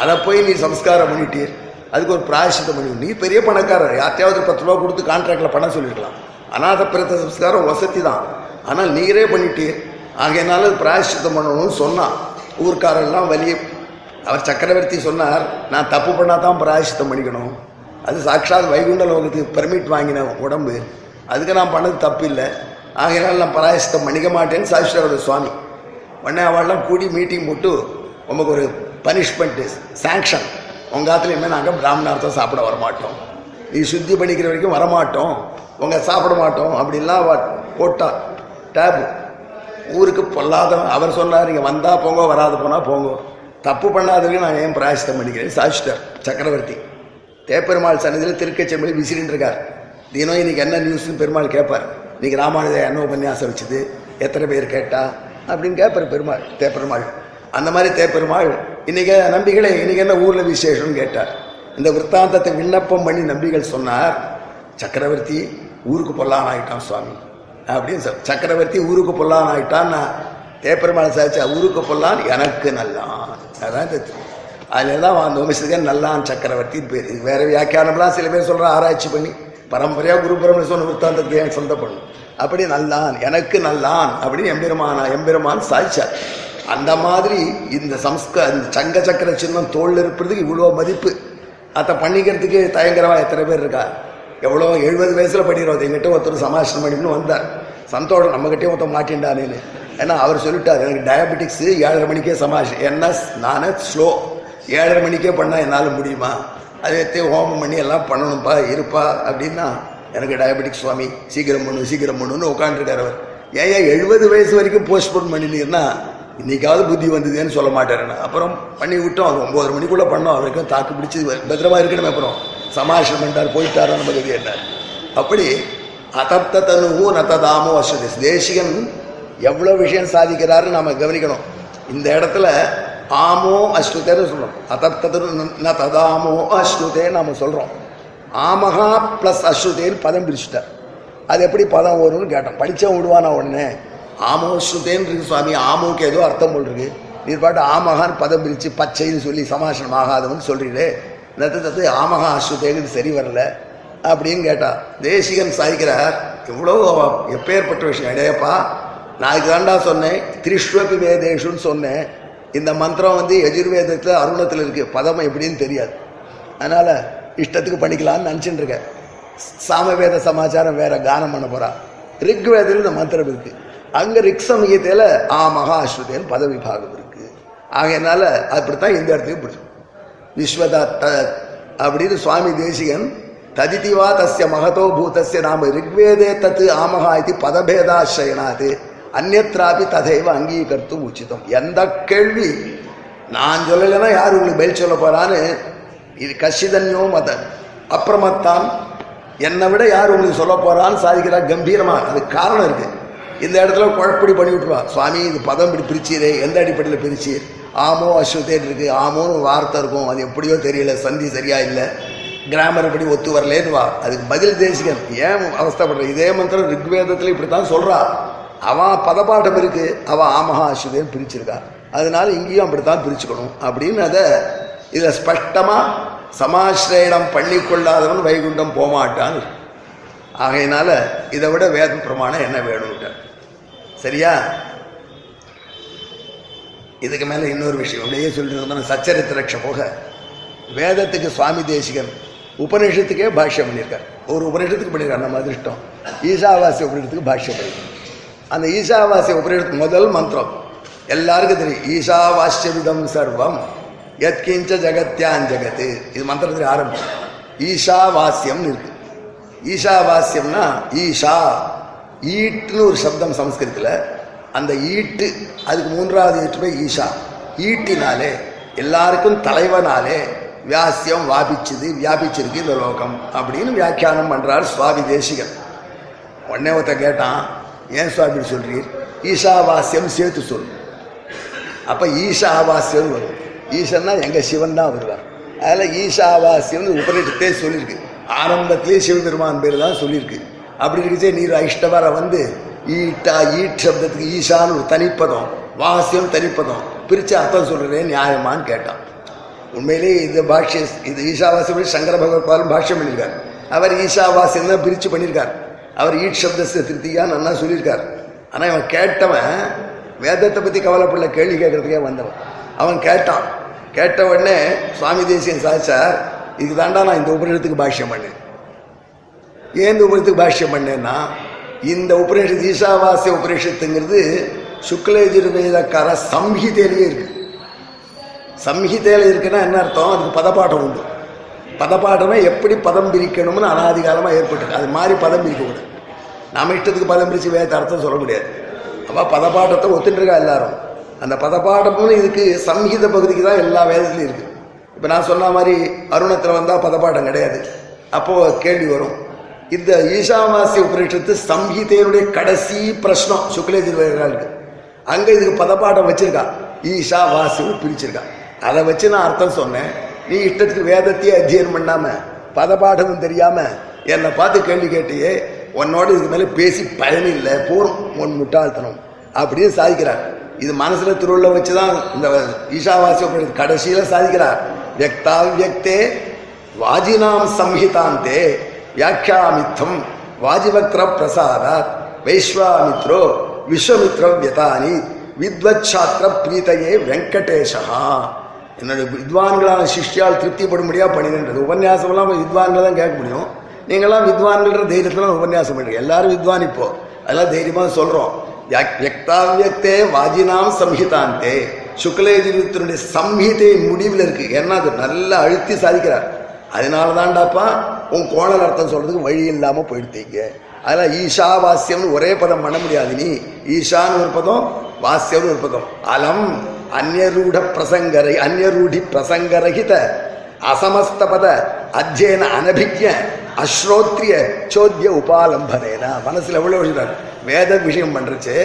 அதை போய் நீ சம்ஸ்காரம் பண்ணிட்டீர். அதுக்கு ஒரு பிராயசித்தம் பண்ணி நீ பெரிய பணக்காரர். யார்ட்டையாவது பத்து ரூபா கொடுத்து கான்ட்ராக்டில் பணம் சொல்லிருக்கலாம். அநாத பிரத்த சம்ஸ்காரம் வசதி தான். ஆனால் நீரே பண்ணிட்டீர். ஆகையினால அது பிராயசித்தம் பண்ணணும்னு சொன்னான். ஊர்க்காரெல்லாம் வலிய அவர் சக்கரவர்த்தி சொன்னார் நான் தப்பு பண்ணாதான் தான் பிராயசித்தம் பண்ணிக்கணும். அது சாட்சாத் வைகுண்ட லோகத்துக்கு பெர்மிட் வாங்கின உடம்பு. அதுக்கு நான் பண்ணது தப்பு இல்லை ஆகையினால் நான் பிராயசித்தம் பண்ணிக்க மாட்டேன்னு சாஸ்திரவத சுவாமி. உடனே அவள்லாம் கூடி மீட்டிங் போட்டு உங்களுக்கு ஒரு பனிஷ்மெண்ட்டு சாங்ஷன் உங்கள் ஆத்துல இனிமேல் நாங்கள் பிராமணார்த்தம் சாப்பிட வரமாட்டோம். நீ சுத்தி பண்ணிக்கிற வரைக்கும் வரமாட்டோம். உங்கள் சாப்பிட மாட்டோம். அப்படின்லாம் அவ போட்டா. டேபு ஊருக்கு பொல்லாதவன். அவர் சொன்னார் நீங்கள் வந்தால் போங்க வராது போனால் போங்க. தப்பு பண்ணாதவங்க நான் ஏன் பிராயசித்தம் பண்ணிக்கிறேன்? சாஷ்டர் சக்கரவர்த்தி. தேப்பெருமாள் சன்னதியில் திருக்கச்சம்பளி விசிறின்னு இருக்கார் தினம் இன்னைக்கு என்ன நியூஸ்னு பெருமாள் கேட்பார். இன்னைக்கு ராமானுஜ என்ன உபன்யாசம் வச்சுது? எத்தனை பேர் கேட்டா? அப்படின்னு கேட்பார் பெருமாள் தேப்பெருமாள். அந்த மாதிரி தேப்பெருமாள் இன்னைக்கு நம்பிகளே இன்னைக்கு என்ன ஊரில் விசேஷம்னு கேட்டார். இந்த விற்த்தாந்தத்தை விண்ணப்பம் பண்ணி நம்பிகள் சொன்னார். சக்கரவர்த்தி ஊருக்கு பொல்லான் ஆயிட்டான் சுவாமி. அப்படின்னு சொல் சக்கரவர்த்தி ஊருக்கு பொல்லான் ஆகிட்டான் நான் தேப்பெருமாள் சாச்சா ஊருக்கு பொல்லான் எனக்கு நல்லான். அதான் அதில் தான் அந்த வம்சத்துக்கு நல்லான் சக்கரவர்த்தி பேர். இது வேற வியாக்கியானம்லாம் சில பேர் சொல்கிற ஆராய்ச்சி பண்ணி. பரம்பரையாக குரு சொன்ன விற்த்தாந்தத்தை ஏன் சொந்த பண்ணும் அப்படி நல்லான் எனக்கு நல்லான் அப்படின்னு எம்பெருமானா எம்பெருமான் சாதிச்சார். அந்த மாதிரி இந்த சம்ஸ்க இந்த சங்க சக்கர சின்னம் தோல்ல இருப்பதுக்கு இவ்வளோ மதிப்பு. அதை பண்ணிக்கிறதுக்கு தயங்கரமா எத்தனை பேர் இருக்கா எவ்வளோ எழுபது வயசில் படிக்கிறோம். எங்கிட்ட ஒருத்தர் சமாஷனம் பண்ணிட்டு வந்தார். சந்தோஷம் நம்மகிட்டே ஒருத்தன் மாட்டின்டானேன்னு ஏன்னா அவர் சொல்லிட்டார் எனக்கு டயபெட்டிக்ஸு ஏழரை மணிக்கே சமாஷ் என்ன நானே ஸ்லோ ஏழரை மணிக்கே பண்ணால் என்னால் முடியுமா? அதை எடுத்து ஹோமம் பண்ணி எல்லாம் பண்ணணும்ப்பா இருப்பா அப்படின்னா எனக்கு டயபெட்டிக்ஸ் சுவாமி சீக்கிரம் பண்ணு சீக்கிரம் பண்ணுன்னு உட்காந்துருக்கார் அவர். ஏன் எழுபது வயசு வரைக்கும் போஸ்ட்போன் பண்ணினீங்கன்னா இன்னைக்காவது புத்தி வந்ததுன்னு சொல்ல மாட்டாருன்னு. அப்புறம் பண்ணி விட்டோம் அது ஒம்பது மணிக்குள்ளே பண்ணோம் அவருக்கும் தாக்கு பிடிச்சி பத்திரமா இருக்கணும் அப்புறம். சமாஷம் பண்ணிட்டார் போயிட்டாரோ நம்ம கதி அப்படி அதப்த தனுவும் நத்ததாமோ வசதி. தேசிகன் எவ்வளோ விஷயம் சாதிக்கிறாரு நம்ம கவனிக்கணும். இந்த இடத்துல ஆமோ அஸ்ருதேன்னு சொல்கிறோம் அதப்தது ந ததாமோ அஸ்ருதேன்னு நம்ம சொல்கிறோம் ஆமகா ப்ளஸ் அஸ்ருதேன்னு பதம் பிரிச்சுட்டார். அது எப்படி பதம் வரும்னு கேட்டோம். படித்தேன் விடுவானா உடனே? ஆமோ அஸ்ருதேன்னு இருக்கு சுவாமி. ஆமோக்கு ஏதோ அர்த்தம் போல் நீர் பாட்டு ஆமகான்னு பதம் பிரித்து பச்சைன்னு சொல்லி சமாசனம் ஆகாதவன் சொல்றீங்களே? நத்து தத்து ஆமகா அஸ்ருதேங்கிறது சரி வரல அப்படின்னு கேட்டா தேசிகன் சாய்க்கிறார் எவ்வளோ எப்பேற்பட்ட விஷயம். இடையப்பா நான் இதுக்கு தாண்டா சொன்னேன். திரிஷ்வபி வேதேஷுன்னு சொன்னேன். இந்த மந்திரம் வந்து எஜுர்வேதத்தில் அருணத்தில் இருக்கு. பதம் எப்படின்னு தெரியாது. அதனால் இஷ்டத்துக்கு பண்ணிக்கலாம்னு நினச்சிட்டு இருக்கேன். சாமவேத சமாச்சாரம் வேற கானம் பண்ண போகிறா ரிக்வேதத்தில் இந்த மந்திரம் இருக்குது அங்கே ரிக் சமயத்தில் ஆ மகா பதவி பாகம் இருக்குது ஆகையினால அப்படித்தான் இந்த இடத்துக்கு பிடிக்கும் விஸ்வதத்த அப்படின்னு சுவாமி தேசிகன் ததிதிவா தஸ்ய மகதோ பூதஸ்ய நாம ரிக்வேதே தத்து ஆமகா இது பதபேதாசிரயனாது அந்நத்திராபி ததைவ அங்கீகரித்தும் உச்சிதம். எந்த கேள்வி? நான் சொல்லலைன்னா யார் உங்களுக்கு பதில் சொல்ல போகிறான்னு இது கசிதன்யோ மத. அப்புறமத்தான் என்னை விட யார் உங்களுக்கு சொல்ல போகிறான்னு சாதிக்கிறா கம்பீரமாக அதுக்கு காரணம் இருக்குது இந்த இடத்துல குழப்படி பண்ணி விட்டுருவா. சுவாமி இது பதம் இப்படி பிரிச்சீரே. எந்த அடிப்படையில் பிரிச்சீர்? ஆமோ அஸ்வத்தேன் இருக்குது ஆமோன்னு வார்த்தை இருக்கும். அது எப்படியோ தெரியல. சந்தி சரியாக இல்லை. கிராமர் படி ஒத்து வரலேன்னு வா அதுக்கு பதில் தேசிகன். ஏன் அவஸ்தப்படுற? இதே மந்திரம் ரிக்வேதத்தில் இப்படித்தான் சொல்கிறா அவன் பதப்பாட்டம் இருக்கு அவன் ஆமஹா அஸ்வதேன்னு பிரிச்சிருக்கா. அதனால இங்கேயும் அப்படித்தான் பிரிச்சுக்கணும். அப்படின்னு அதை இதை ஸ்பஷ்டமா சமாசிரயணம் பண்ணிக்கொள்ளாதவன் வைகுண்டம் போமாட்டான்னு ஆகையினால இதை விட வேத பிரமாணம் என்ன வேணும்ட்டார் சரியா? இதுக்கு மேலே இன்னொரு விஷயம். அப்படியே சொல்லிட்டு இருந்தோம் சச்சரித்திரக்ஷ போக. வேதத்துக்கு சுவாமி தேசிகன் உபநிஷத்துக்கே பாஷ்யம் பண்ணியிருக்கார். ஒரு உபநிஷத்துக்கு பண்ணியிருக்கார். நம்ம அதிர்ஷ்டம். ஈசாவாசிய உபநிஷத்துக்கு பாஷ்யம் பண்ணியிருக்கார். அந்த ஈசாவாசிய உபரிடத்து முதல் மந்திரம். எல்லாருக்கும் தெரியும் ஈசாவாஸ்யவிதம் சர்வம் எத்கிஞ்ச ஜகத்யான் ஜெகத்து. இது மந்திரத்தில் ஆரம்பம் ஈஷாவாஸ்யம்னு இருக்கு. ஈஷாவாஸ்யம்னா ஈஷா ஈட்டுன்னு ஒரு சப்தம் சம்ஸ்கிருத்தில். அந்த ஈட்டு அதுக்கு மூன்றாவது ஈட்டு போய் ஈஷா. ஈட்டினாலே எல்லாருக்கும் தலைவனாலே வியாசியம் வாபிச்சுது வியாபிச்சிருக்கு இந்த லோகம் அப்படின்னு வியாக்கியானம் பண்ணுறார் சுவாமி தேசிகன் உடனே ஒருத்த கேட்டான் ஏன் சுவாமி சொல்றீர்? ஈஷாவாஸ்யம் சேர்த்து சொல். அப்போ ஈஷாவாஸ்யம் வரும். ஈசன்னா எங்கள் சிவன் தான் வருவார். அதில் ஈஷாவாஸ்யம்னு உபநிஷத்தே சொல்லியிருக்கு ஆரம்பத்திலே சிவபெருமான் பேர் தான் சொல்லியிருக்கு அப்படி இருக்கிறதே நீர் ஐஷ்டவர வந்து ஈட்டா ஈட் சப்தத்துக்கு ஈஷான்னு ஒரு தனிப்பதம் வாசியம் தனிப்பதம் பிரித்து அர்த்தம் சொல்கிறேன் நியாயமான்னு கேட்டான். உண்மையிலேயே இந்த பாஷ்ய இது ஈஷாவாசியம் சங்கர பகவத்பாலும் பாஷ்யம் பண்ணியிருக்கார். அவர் ஈஷாவாசியம் தான் பிரித்து பண்ணியிருக்கார். அவர் ஈட் சப்தத்தை திருப்தியா நல்லா சொல்லியிருக்கார். ஆனால் இவன் கேட்டவன் வேதத்தை பற்றி கவலைப்படல கேள்வி கேட்கறதுக்கே வந்தவன். அவன் கேட்டான். கேட்ட உடனே சுவாமி தேசியன் சாச்சார் இதுக்கு தாண்டா நான் இந்த உபநிஷத்துக்கு பாஷ்யம் பண்ணேன். ஏன் இந்த உபநிஷத்துக்கு பாஷ்யம் பண்ணேன்னா இந்த உபநிஷத்து ஈஷாவாசிய உபநிஷத்துங்கிறது சுக்லயஜுர்வேதக்கார சம்ஹிதையிலேயே இருக்கு. சம்ஹிதையில் இருக்குன்னா என்ன அர்த்தம்? அதுக்கு பதப்பாட்டம் உண்டு. பதப்பாட்டமே எப்படி பதம் பிரிக்கணும்னு அனாதிகாலமாக ஏற்பட்டு அது மாதிரி பதம் பிரிக்கக்கூடாது. நாம இஷ்டத்துக்கு பதம் பிரித்து வேத அர்த்தம் சொல்ல முடியாது. அப்போ பதப்பாட்டத்தை ஒத்துட்டுருக்கா எல்லாரும். அந்த பதப்பாட்டமும் இதுக்கு சங்கீத பகுதிக்கு தான் எல்லா வேதத்துலையும் இருக்கு. இப்போ நான் சொன்ன மாதிரி அருணத்தில் வந்தால் பதப்பாட்டம் கிடையாது. அப்போ கேள்வி வரும். இந்த ஈஷாவாசிய உபநிஷத்து சம்ஹிதையினுடைய கடைசி பிரஷ்னம் சுக்லேஜுர்வேதர்களுக்கு அங்கே இதுக்கு பதப்பாட்டம் வச்சிருக்கா. ஈஷா வாசின்னு பிரிச்சிருக்கா அதை வச்சு நான் அர்த்தம் சொன்னேன். நீ இஷ்டத்துக்கு வேதத்தையே அத்தியனம் பண்ணாமல் பதப்பாடமும் தெரியாமல் என்னை பார்த்து கேள்வி கேட்டியே உன்னோட இதுக்கு மேலே பேசி பயன் இல்லை போரும் உன் முட்டாள்தனம். அப்படின்னு சாதிக்கிறார். இது மனசுல வச்சு தான் இந்த ஈஷாவாசி கடைசியில் கடைசியில சாதிக்கிறார். வியக்தா வியக்தே வாஜினாம் சம்ஹிதாந்தே வியாக்கியாமித்தம் வாஜிவக்ர பிரசாதா வைஸ்வாமித்ரோ விஸ்வமித்ரோ வியதானி வித்வத் சாத்திர பிரீத்தையே வெங்கடேஷா என்னோட வித்வான்களான சிஷ்யால் திருப்திப்படும்படியாக பண்ணினது உபன்யாசம்லாம் போய் வித்வான்கள் தான் கேட்க முடியும். நீங்களாம் வித்வான்கள்ன்ற தைரியத்தில் உபன்யாசம் பண்ணுங்க எல்லாரும் வித்வான் இப்போ. அதெல்லாம் தைரியமாக சொல்கிறோம் வியக்தாவியத்தே வாஜினாம் சம்ஹிதாந்தே. சுக்லேஜினுடைய சம்ஹிதை முடிவில் இருக்கு. ஏன்னா அது நல்லா அழுத்தி சாதிக்கிறார். அதனால தான்டாப்பா உன் கோணல் அர்த்தம் சொல்கிறதுக்கு வழி இல்லாமல் போயிடுத்தீங்க. அதெல்லாம் ஈஷா வாசியம்னு ஒரே பதம் பண்ண முடியாது நீ. ஈஷான்னு ஒரு பதம் வாசியம்னு ஒரு பதம். அலம் அந்நரூட பிரசங்கரை அந்நரூடி பிரசங்கரகித அசமஸ்தபத அத்தியன அனபிக்ய அஸ்ரோத்ரிய சோத்திய உபாலம்பனேனா மனசுல எவ்வளவு விஷயம் வேத விஷயம் பண்றச்சு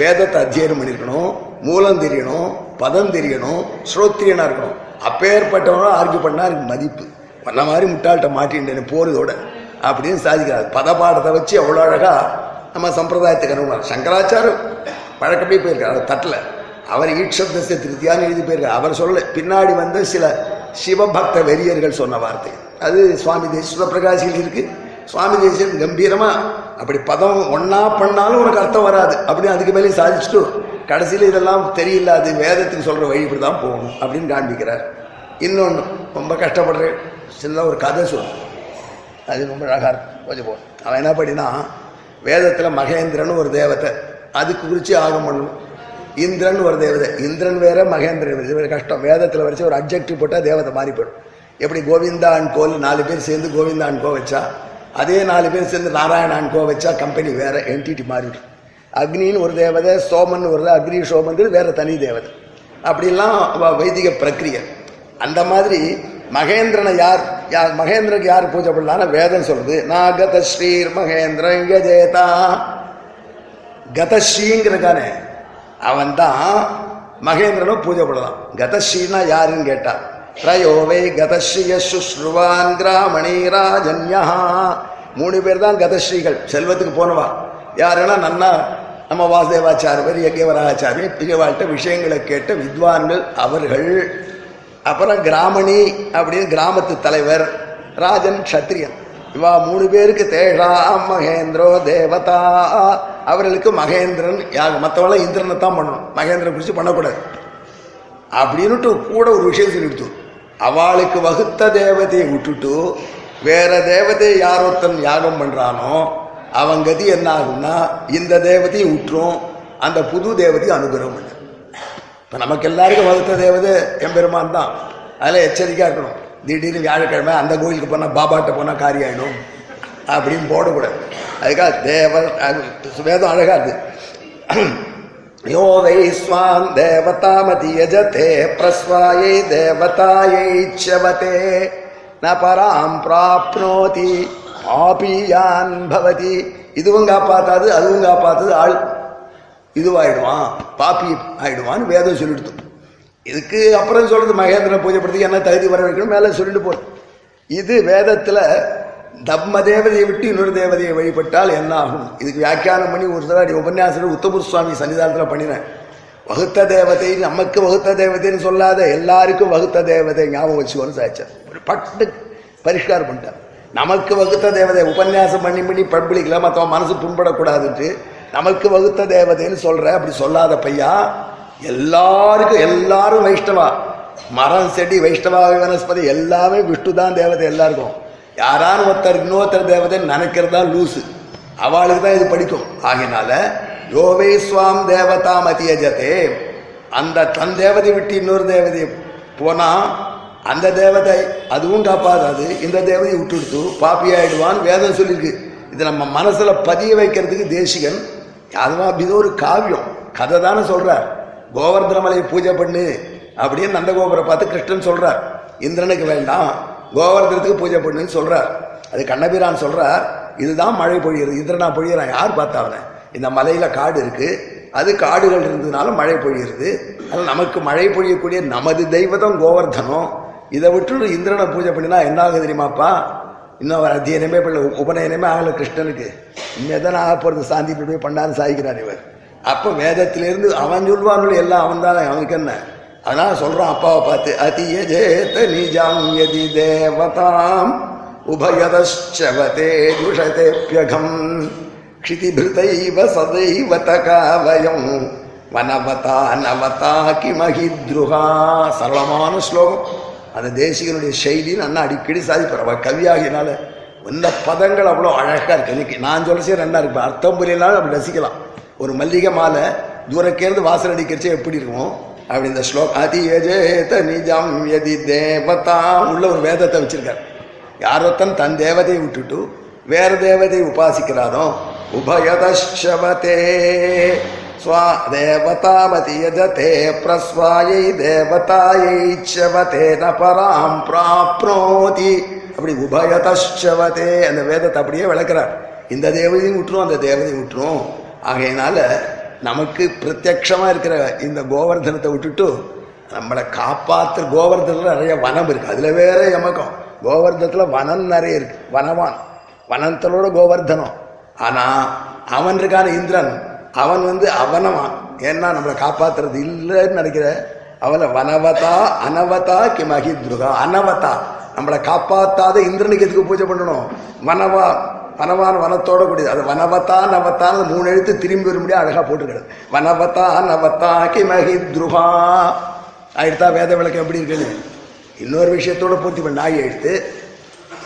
வேதத்தை அத்தியனம் பண்ணிருக்கணும் மூலம் தெரியணும் பதம் தெரியணும் ஸ்ரோத்ரியனா இருக்கணும். அப்பேற்பட்டவனும் ஆர்கியூ பண்ணா மதிப்பு. பண்ண மாதிரி முட்டாள்கிட்ட மாட்டின்றேன் போறதோட அப்படின்னு சாதிக்கிறார். பதப்பாடத்தை வச்சு அவ்வளோ அழகா நம்ம சம்பிரதாயத்துக்கு அனுப்புவார் சங்கராச்சாரம் வழக்கப்படி போயிருக்கார். தட்டில். அவர் ஈட்சப்தத்தை திருத்தியான்னு எழுதி போயிருக்கார். அவர் சொல்ல பின்னாடி வந்த சில சிவபக்த வெறியர்கள் சொன்ன வார்த்தை. அது சுவாமி தேசிய பிரகாசியில் இருக்கு. சுவாமி தேசியம் கம்பீரமா அப்படி பதம் ஒன்னா பண்ணாலும் உனக்கு அர்த்தம் வராது. அப்படின்னு அதுக்கு மேலே சாதிச்சுட்டு கடைசியில் இதெல்லாம் தெரியல அது வேதத்துக்கு சொல்ற வழி இப்படி தான் போகணும் அப்படின்னு காண்பிக்கிறார். இன்னொன்று ரொம்ப கஷ்டப்படுறேன். சின்ன ஒரு கதை சொல் அது ரொம்ப அழகாக இருக்கும். கொஞ்சம் போ. அவன் என்ன பண்ணினா வேதத்தில் மகேந்திரன் ஒரு தேவத்தை அதுக்கு குறித்து ஆகம் பண்ணணும். இந்திரன் ஒரு தேவதை. இந்திரன் வேற மகேந்திரன் இது கஷ்டம். வேதத்தில் வச்சு ஒரு அப்ஜெக்டிவ் போட்டால் தேவதை மாறி போயிடும். எப்படி கோவிந்தான் கோல் நாலு பேர் சேர்ந்து கோவிந்தான் கோ வச்சா? அதே நாலு பேர் சேர்ந்து நாராயணான் கோ வச்சா கம்பெனி வேற என்டிட்டி மாறிடும். அக்னின்னு ஒரு தேவதை சோமன் ஒரு அக்னி சோமன்றது வேற தனி தேவதை. அப்படிலாம் வைதிக பிரக்கிரியை அந்த மாதிரி மகேந்திரனை யார் யார் மகேந்திரனுக்கு யார் பூஜை பண்ணலாம்? வேதம் சொல்றது நான் கதஸ்ரீர் மகேந்திரன் கஜேதா. கதஸ்ரீங்கிறதானே அவன் தான் மகேந்திரனும் பூஜை பண்ணலாம் கதஸ்ரீனா யாருன்னு கேட்டா பிரயோவை கதஸ்ரீய சுஸ்ருவான் கிராமணி ராஜன்யா. மூணு பேர் தான் கதஸ்ரீகள் செல்வத்துக்கு போனவா. யாருன்னா நன்னா நம்ம வாசுதேவாச்சாரியர் யஜ்யவராச்சாரிய பிரியவாழ்கிட்ட விஷயங்களை கேட்ட வித்வான்கள் அவர்கள். அப்புறம் கிராமணி அப்படின்னு கிராமத்து தலைவர் ராஜன் க்ஷத்ரியன் இவா மூணு பேருக்கு தேஷாம் மகேந்திரோ தேவதா. அவர்களுக்கு மகேந்திரன் யாக மற்றவங்கள இந்திரனை தான் பண்ணணும். மகேந்திரன் குறித்து பண்ணக்கூடாது. அப்படின்னுட்டு கூட ஒரு விஷயம் சொல்லிவிட்டு அவளுக்கு வகுத்த தேவதையை விட்டுட்டு வேற தேவதை யாரொருத்தன் யாகம் பண்ணுறானோ அவன் கதி என்ன ஆகும்னா இந்த தேவதையும் விட்டுரும் அந்த புது தேவதையும் அனுகிரகம் பண்ணு. இப்போ நமக்கு எல்லாருக்கும் வகுத்த தேவதை எம்பெருமான் தான். அதில் எச்சரிக்கையாக இருக்கணும். திடீர்னு வியாழக்கிழமை அந்த கோயிலுக்கு போனால் பாபாட்ட போனால் காரியம் ஆயிடும். அப்படின்னு போடக்கூடாது. அதுக்காக தேவ வேதம் அழகா இருக்கு. யோ வை ஸ்வாம் தேவதாமதி யஜதே பிரஸ்வாயை தேவதாயை சவதே ந பராம் பிராப்னோதி ஆபியான் பவதி. இதுவும் காப்பாத்தாது அதுவும் காப்பாத்தது ஆள் இதுவாயிடுவான் பாப்பி ஆயிடுவான்னு வேதம் சொல்லிடுத்து இதுக்கு அப்புறம் சொல்றது மகேந்திர பூஜைப்படுத்தி என்ன தகுதி வர வைக்கணும்? மேலே சொல்லிட்டு போறது இது வேதத்தில் தம்ம தேவதையை விட்டு இன்னொரு தேவதையை வழிபட்டால் என்ன ஆகும் இதுக்கு வியாக்கியானம் பண்ணி ஒரு தடவை உபன்யாசர் உத்தமர் சுவாமி சன்னிதானத்தில் பண்ணினேன். வகுத்த தேவதை நமக்கு வகுத்த தேவதைன்னு சொல்லாத எல்லாருக்கும் வகுத்த தேவதை ஞாபகம் வச்சுக்கோன்னு சாய்ச்சார் ஒரு பட்டு பரிஷ்காரம் பண்ணிட்டார். நமக்கு வகுத்த தேவதை உபன்யாசம் பண்ணி பண்ணி பப்ளிக்கில் மற்றவன் மனசு புண்படக்கூடாதுன்ட்டு நமக்கு வகுத்த தேவதைன்னு சொல்கிற அப்படி சொல்லாத பையா எல்லாருக்கும் எல்லாரும் வைஷ்ணவா. மரம் செடி வைஷ்ணவா வனஸ்பதி எல்லாமே விஷ்ணு தான் தேவதை எல்லாருக்கும். யாரான ஒருத்தர் இன்னொருத்தர் தேவதை நினைக்கிறதா லூசு. அவளுக்கு தான் இது படிக்கும். ஆகினால யோவை சுவாம் தேவதா மதியஜதே. அந்த தன் தேவதை விட்டு இன்னொரு தேவதை போனா அந்த தேவதை அதுவும் காப்பாதாது இந்த தேவதையை விட்டுடுத்து பாப்பி ஆயிடுவான் வேதம் சொல்லியிருக்கு. இது நம்ம மனசுல பதிய வைக்கிறதுக்கு தேசிகன். அதுவா இது ஒரு காவியம். கதை தானே சொல்றார். கோவர்தன மலையை பூஜை பண்ணு அப்படின்னு நந்தகோபுரை பார்த்து கிருஷ்ணன் சொல்றார். இந்திரனுக்கு வேண்டாம். கோவர்தனத்துக்கு பூஜை பண்ணுன்னு சொல்றார். அது கண்ணபிரான் சொல்றார் இதுதான் மழை பொழியுறது. இந்திரனா பொழியறான். யார் பார்த்தா அவனை? இந்த மலையில காடு இருக்கு. அது காடுகள் இருந்ததுனால மழை பொழியிறது. அதனால் நமக்கு மழை பொழியக்கூடிய நமது தெய்வதம் கோவர்தனம். இதை விட்டு இந்திரனை பூஜை பண்ணினா என்ன ஆகுது தெரியுமாப்பா? இன்னும் அவர் அத்தியனமே பண்ணல. உபநயனமே ஆகல கிருஷ்ணனுக்கு. இன்னும் எதனா ஆக போகிறது சாந்தி போய் பண்ணான்னு சாய்க்கிறார் இவர். அப்ப வேதத்திலிருந்து அவன் சொல்வான் எல்லாம் அவன் தானே அவனுக்கு என்ன அதனால சொல்றான் அப்பாவை பார்த்து அதியஜேத நிஜாம் யதி தேவதாம் உபயதச்சவதே துஷதேப்யகம் क्षितिभृतैव सदैव तकावयम् வனவதா நவதா கிமஹித்ருஹா சரளமான ஸ்லோகம் அந்த தேசிகனுடைய செய்தின்னு அண்ணா அடிக்கடி சாதிப்பார் அவ கவியாகினால இந்த பதங்கள் அவ்வளோ அழகா இருக்கு இன்னைக்கு நான் சொல்ல சரி ரெண்டா இருக்கு அர்த்தம் புரியலாம் அப்படி ரசிக்கலாம் ஒரு மல்லிகை மாலை தூரக்கேர்ந்து வாசல் அடிக்கிறச்சே எப்படி இருக்கும் அப்படி இந்த ஸ்லோக் அதி எஜேத நிஜம் எதி தேவதா உள்ள ஒரு வேதத்தை வச்சிருக்கார். யாரொத்தன் தன் தேவதையை விட்டுட்டு வேற தேவதையை உபாசிக்கிறாரோ உபயதே ஸ்வா தேவதாமதி யஜதே பிரஸ்வாயை தேவதாயை சவதே ந பராம் பிராப்னோதி அப்படி உபயதே அந்த வேதத்தை அப்படியே விளக்குறார். இந்த தேவதையும் விட்டுரும் அந்த தேவதையும் விட்டுரும். ஆகையினால நமக்கு பிரத்யக்ஷமா இருக்கிற இந்த கோவர்தனத்தை விட்டுட்டு நம்மளை காப்பாற்று கோவர்தனத்தில் நிறைய வனம் இருக்குது அதில் வேற எமக்கம் கோவர்தனத்தில் வனம் நிறைய இருக்கு. வனவான். வனத்தலோட கோவர்தனம். ஆனால் அவன் இருக்கான இந்திரன். அவன் வந்து அவனவான். ஏன்னா நம்மளை காப்பாற்றுறது இல்லைன்னு நினைக்கிற அவனை வனவதா அனவதா கிமகி துருகா. அனவதா. நம்மளை காப்பாற்றாத இந்திரனுக்கு எதுக்கு பூஜை பண்ணணும்? வனவா. வனவான் வனத்தோட கூடியது. அது வனவத்தா நவத்தான்னு மூணு எழுத்து திரும்பி வரும்படியா அழகா போட்டுக்கிறது வனவத்தா நவத்தா கிமகி துருகா. ஆயிடுத்தா வேத விளக்கம் எப்படி இருக்குன்னு இன்னொரு விஷயத்தோட பூர்த்தி பண்ண. நாய் எழுத்து.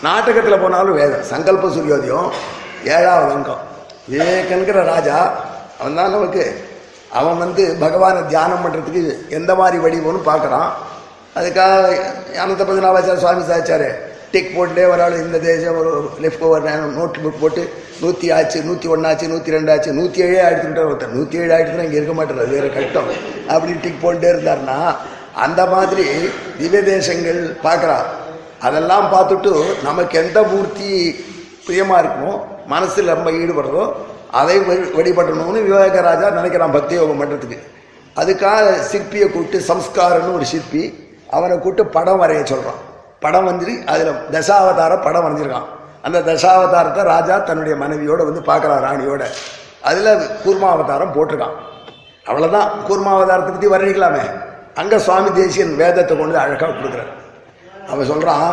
நாட்டகத்தில் போனாலும் வேதம். சங்கல்ப சூரியோதயம் ஏழாவது அங்கம். விவேகன்கிற ராஜா அவன் தான் நமக்கு அவன் வந்து பகவானை தியானம் பண்ணுறதுக்கு எந்த மாதிரி வடிவம்னு பார்க்குறான். அதுக்காக அனந்த பதினாவாச்சார சுவாமி சாச்சாரு டிக் போட்டுட்டே ஒரு ஆள் இந்த தேசம் ஒரு லெஃப்ட் ஓவர் நோட் புக் போட்டு நூற்றி ஆச்சு நூற்றி ஒன்றாச்சு நூற்றி ரெண்டாச்சு நூற்றி ஏழே ஆயிடுத்துட்டார் ஒருத்தர். நூற்றி ஏழு ஆயிடுச்சுன்னா இங்கே இருக்க மாட்டார் அது வேற கட்டம். அப்படின்னு டிக் போட்டுட்டே இருந்தாருன்னா அந்த மாதிரி திவ்ய தேசங்கள் பார்க்குறான் அதெல்லாம் பார்த்துட்டு நமக்கு எந்த மூர்த்தி பிரியமாக இருக்குமோ மனசில் ரொம்ப ஈடுபடுறதோ அதை வழி- வழிபடணும்னு விவேகராஜா நினைக்கிறான் பக்தி யோகம் பண்ணுறதுக்கு அதுக்காக சிற்பியை கூப்பிட்டு சம்ஸ்காரன்னு ஒரு சிற்பி அவனை கூப்பிட்டு படம் வரைய சொல்கிறான் படம் வந்து அதில் தசாவதார படம் வரைஞ்சிருக்கான் அந்த தசாவதாரத்தை ராஜா தன்னுடைய மனைவியோடு வந்து பார்க்குறான் ராணியோட. அதில் கூர்மாவதாரம் போட்டிருக்கான். அவ்வளோதான் கூர்மாவதாரத்தை பற்றி வர்ணிக்கலாமே. அங்கே சுவாமி தேசியன் வேதத்தை கொண்டு அழகாக கொடுக்குறார். அவன் சொல்கிறான்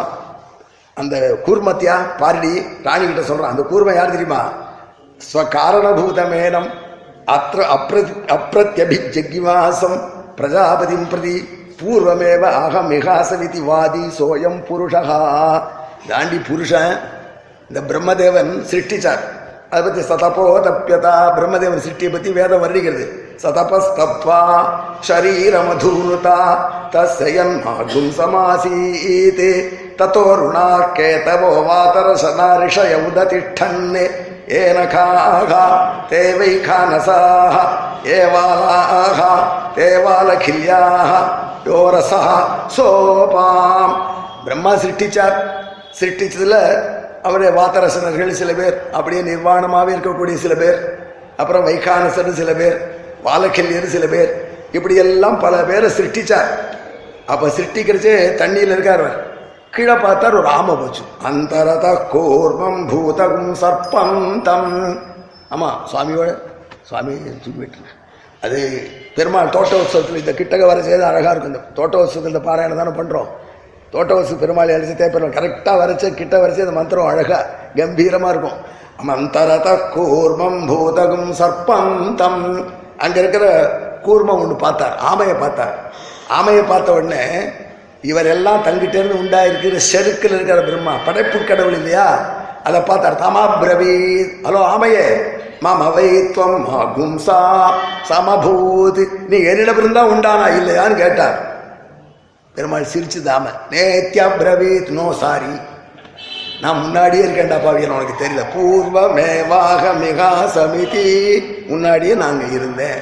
அந்த கூர்மத்தியா பாரடி ராணிகிட்ட சொல்கிறான் அந்த கூர்மை யார் தெரியுமா? ஸ்வகாரணபூதமேனம் அத்திர அப்ரதி அப்பிரத்யபிஜகிவாசம் பிரஜாபதிம் பிரதி பூர்வமேவ அகமிகாசவிதி வாதி சோயம் புருஷா. தாண்டி புருஷன் இந்த பிரம்மதேவன் சிருஷ்டிச்சார். அதை பற்றி சதப்போ தப்பியதா பிரம்மதேவன் சிருஷ்டியை பற்றி வேதம் வர்ணிக்கிறது சதபஸ்தப்வா ஷரீரமதூனுதா தஸ்யன் மாகும் சமாசீத். தத்தோருணா கேதவோ வாதரசனா ரிஷய உததிஷ்டன் ஏனகாக தேவை கானசாக ஏவாலாக தேவாலகில்யாக யோரசா சோபாம். பிரம்மா சிருஷ்டிச்சார் சிருஷ்டிச்சதுல அவருடைய வாத்தரசனர்கள் சில பேர் அப்படியே நிர்வாணமாகவே இருக்கக்கூடிய சில பேர் அப்புறம் வைகானசர் சில பேர் வாலக்கில்யர் சில பேர் இப்படி எல்லாம் பல பேரை சிருஷ்டிச்சார் அப்போ சிருஷ்டிக்கிறச்சே தண்ணியில் இருக்கார் கீழே பார்த்தார் ஒரு ஆமை போச்சு. அந்தரத கோர்மம் பூதகும் சர்ப்பம் தம் சுவாமியோட சுவாமி தூக்கிட்டு அது பெருமாள் தோட்ட உற்சவத்தில் இந்த கிட்டக வர செய்து அழகாக இருக்கும். இந்த தோட்ட உற்சவத்தில் இந்த பாராயணம் தானே பண்ணுறோம் தோட்ட உற்சவ பெருமாள் அடிச்சு தேப்பெருமாள் கரெக்டாக வரைச்சு கிட்ட வரைச்சு அந்த மந்திரம் அழகாக கம்பீரமாக இருக்கும். மந்தரத கூர்மம் பூதகம் சர்ப்பம் தம் அங்கே இருக்கிற கூர்மம் ஒன்று பார்த்தார் ஆமையை பார்த்தார். ஆமையை பார்த்த உடனே இவரெல்லாம் தங்கிட்டேருந்து உண்டாயிருக்கிற செருக்கில் இருக்கிற பிரம்மா படைப்பு கடவுள் இல்லையா? அதை பார்த்தார். தமா பிரவீத். ஹலோ ஆமையே. மாம் அவைத்வம் மகும்சா சமபூதி. நீ என்னிடமிருந்தா உண்டானா இல்லையான்னு கேட்டார். பெருமாள் சிரிச்சுதாம நேத்யா நேத்தியா பிரவீத் நோ சாரி. நான் முன்னாடியே இருக்கேன்டா பாவியன் உனக்கு தெரியல. பூர்வ மேவாக மிகா சமிதி. முன்னாடியே நாங்கள் இருந்தேன்.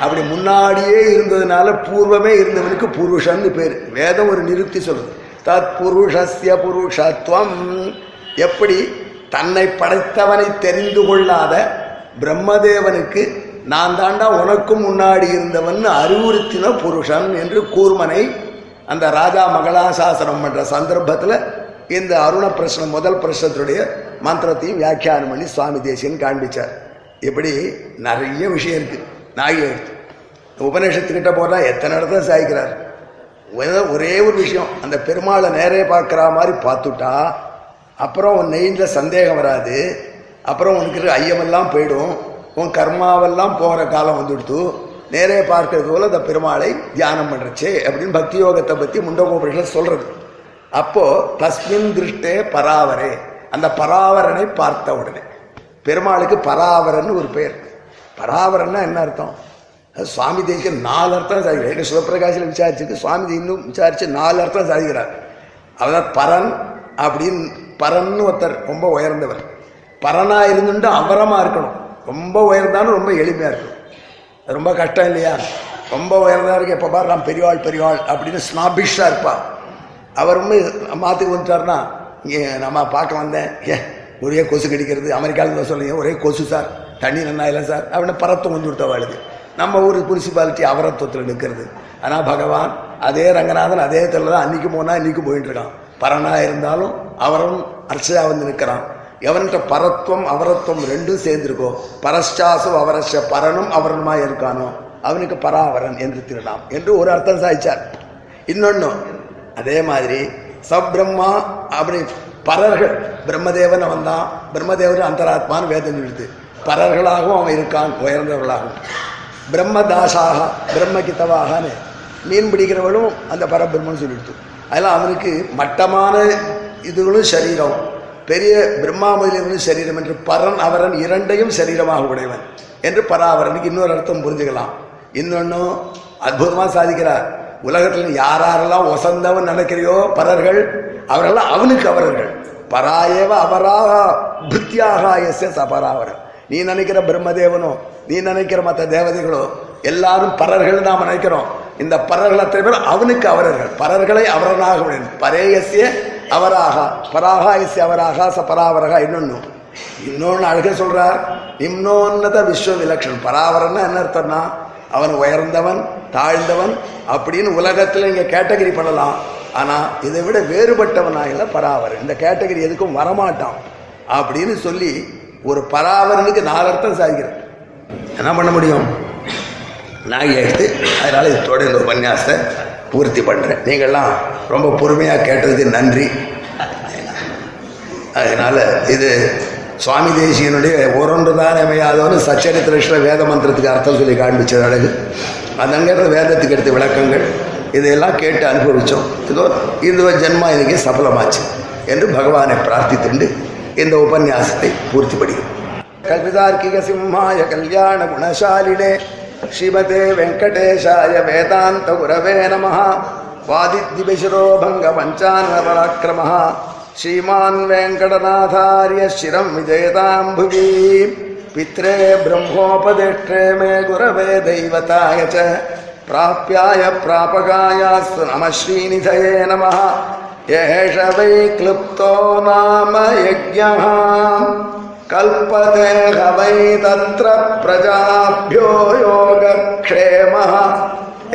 அப்படி முன்னாடியே இருந்ததுனால பூர்வமே இருந்தவனுக்கு புருஷன்னு பேர். வேதம் ஒரு நிறுத்தி சொல்லுது. தத் புருஷஸ்ய புருஷத்துவம் எப்படி தன்னை படைத்தவனை தெரிந்து கொள்ளாத பிரம்மதேவனுக்கு நான் தாண்டா உனக்கும் முன்னாடி இருந்தவன் அறிவுறுத்தின புருஷன் என்று கூர்மனை அந்த ராஜா மகளாசாசனம் பண்ணுற சந்தர்ப்பத்தில் இந்த அருண பிரசனம் முதல் பிரசனத்துடைய மந்திரத்தையும் வியாக்கியானம் பண்ணி சுவாமி தேசியன் காண்பிச்சார். இப்படி நிறைய விஷயம் இருக்குது நாகி எடுத்து உபநிஷத்துக்கிட்ட போனால் எத்தனை இடத்துல சாய்க்கிறார்? ஒரே- ஒரு விஷயம். அந்த பெருமாளை நேரே பார்க்குற மாதிரி பார்த்துட்டா அப்புறம் உன் நெய்ல சந்தேகம் வராது. அப்புறம் உனக்கு ஐயமெல்லாம் போயிடும். உன் கர்மாவெல்லாம் போகிற காலம் வந்துடுத்து. நேரே பார்க்கறது போல அந்த பெருமாளை தியானம் பண்ணுறச்சே அப்படின்னு பக்தி யோகத்தை பற்றி முண்டகோபுரிகள் சொல்கிறது அப்போது தஸ்மின் திருஷ்டே பராவரே. அந்த பராவரனை பார்த்த உடனே. பெருமாளுக்கு பராவரன் ஒரு பெயர் பராவரன்னா என்ன அர்த்தம்? சுவாமி தேசிய நாலு அர்த்தம் சாதிக்கிறார். எங்க சிவபிரகாசில் விசாரிச்சுட்டு சுவாமி இன்னும் விசாரிச்சு நாலு அர்த்தம் சாதிக்கிறார். அவதான் பரன் அப்படின்னு பரன்னு ஒருத்தர் ரொம்ப உயர்ந்தவர். பரனா இருந்துட்டு அவரமா இருக்கணும். ரொம்ப உயர்ந்தாலும் ரொம்ப எளிமையா இருக்கணும். ரொம்ப கஷ்டம் இல்லையா? ரொம்ப உயர்ந்தா இருக்கு எப்போ பாரு நான் பெரியவாள் பெரியவாள் அப்படின்னு ஸ்னாபிஷா இருப்பா. அவர் வந்து மாத்துக்கு வந்துட்டாருன்னா இங்கே நம்ம பார்க்க வந்தேன். ஏன் ஒரே கொசு கடிக்கிறது. அமெரிக்காவில் தான் சொல்லுங்க ஒரே கொசு சார். தண்ணி நல்லா இல்லை சார். அப்படின்னு பரத்தம் கொஞ்சம் கொடுத்த வாழுது. நம்ம ஊர் முனிசிபாலிட்டி அவரத்துவத்தில் நிற்கிறது ஆனால் பகவான் அதே ரங்கநாதன் அதே தெருல தான் அன்றைக்கும் போனால் இன்றைக்கும் போயிட்டு இருக்கான். பரனா இருந்தாலும் அவரும் அர்ச்சையாக வந்து நிற்கிறான் எவன்கிட்ட பரத்துவம் அவரத்துவம் ரெண்டும் சேர்ந்திருக்கோ பரஸ்டாசு அவரஷ பரனும் அவரனுமா இருக்கானோ அவனுக்கு பராவரன் என்று திருடாம் என்று ஒரு அர்த்தம் சாய்ச்சார் இன்னொன்னு அதே மாதிரி சப்ரம்மா அப்படி பரர்கள் பிரம்மதேவன் அவன் தான் பிரம்மதேவன் அந்தராத்மான்னு வேதம் சொல்லுது. பரர்களாகவும் அவன் இருக்கான் உயர்ந்தவர்களாகவும். பிரம்மதாசாக பிரம்மகித்தவாகன்னு மீன் பிடிக்கிறவனும் அந்த பரபிரம்மன் சொல்லிடுத்து அதெல்லாம் அவனுக்கு மட்டமான இதுகளும் சரீரம். பெரிய பிரம்மா முதலியவனும் சரீரம் என்று பரன் அவரன் இரண்டையும் சரீரமாக உடையவன் என்று பராவரனுக்கு இன்னொரு அர்த்தம் புரிஞ்சுக்கலாம். இன்னொன்னும் அற்புதமாக சாதிக்கிறார். உலகத்தில் யாரெல்லாம் ஒசந்தவன் நினைக்கிறையோ பரர்கள் அவரெல்லாம் அவனுக்கு அவர்கள் பராயவ அவராக பிருத்தியாக எஸ் எஸ் அபராவரன் நீ நினைக்கிற பிரம்மதேவனோ நீ நினைக்கிற மற்ற தேவதைகளோ எல்லாரும் பரர்கள் நாம் நினைக்கிறோம். இந்த பரர்கள் அத்தனை பேர் அவனுக்கு அவரர்கள். பரர்களை அவரனாக பரேயசிய அவராக இஸ் அவராக ச பராவரகா இன்னொன்னு. இன்னொன்று அழக சொல்கிறார் இன்னொன்னத விஸ்வ விலக்ஷன் பராவரன்னா என்ன அர்த்தம்னா அவன் உயர்ந்தவன் தாழ்ந்தவன் அப்படின்னு உலகத்தில் இங்கே கேட்டகரி பண்ணலாம். ஆனால் இதை விட வேறுபட்டவனாக பராவரன். இந்த கேட்டகரி எதுக்கும் வரமாட்டான் அப்படின்னு சொல்லி ஒரு பராவரனுக்கு நாலு அர்த்தம் சாதிக்கிறேன். என்ன பண்ண முடியும்? நான் எடுத்து அதனால் இதோட இந்த உபன்யாசத்தை பூர்த்தி பண்ணுறேன் நீங்கள்லாம் ரொம்ப பொறுமையாக கேட்டதுக்கு நன்றி. அதனால் இது சுவாமி தேசியனுடைய ஒரொன்றுதான் அமையாதவனு சச்சரித்திர வேத மந்திரத்துக்கு அர்த்தம் சொல்லி காண்பிச்சது அழகு. அதங்கிற வேதத்துக்கு எடுத்த விளக்கங்கள். இதையெல்லாம் கேட்டு அனுபவித்தோம் இதோ இந்த ஜென்மா இதுக்கு சஃலமாச்சு என்று பகவானை பிரார்த்தித்துண்டு இந்த உபன்யாசத்தை பூர்த்தி படிக்கும் கல்விதார்க்கிக சிம்மாய கல்யாண குணசாலினே. श्रीमते वेङ्कटेशाय वेदान्तगुरवे नमः वादिद्विशिरो भङ्गपञ्चान्नपराक्रमः श्रीमान् वेङ्कटनाथार्य शिरं विजयतां भुवि पित्रे ब्रह्मोपदेष्ट्रे मे गुरवे दैवताय च प्राप्याय प्रापकायास्तु नमः श्रीनिधये नमः एष वै क्लुप्तो नाम यज्ञः कल्पते ह वै तत्र प्रजाभ्यो योगक्षेमः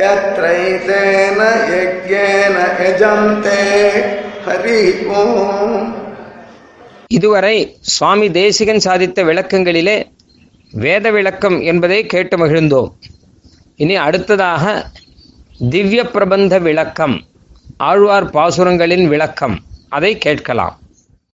यत्रैतेन यज्ञेन यजन्ते हरि ओम् இதுவரை சுவாமி தேசிகன் சாதித்த விளக்கங்களிலே வேத விளக்கம் என்பதை கேட்டு மகிழ்ந்தோம் இனி அடுத்ததாக திவ்ய பிரபந்த விளக்கம் ஆழ்வார் பாசுரங்களின் விளக்கம் அதை கேட்கலாம்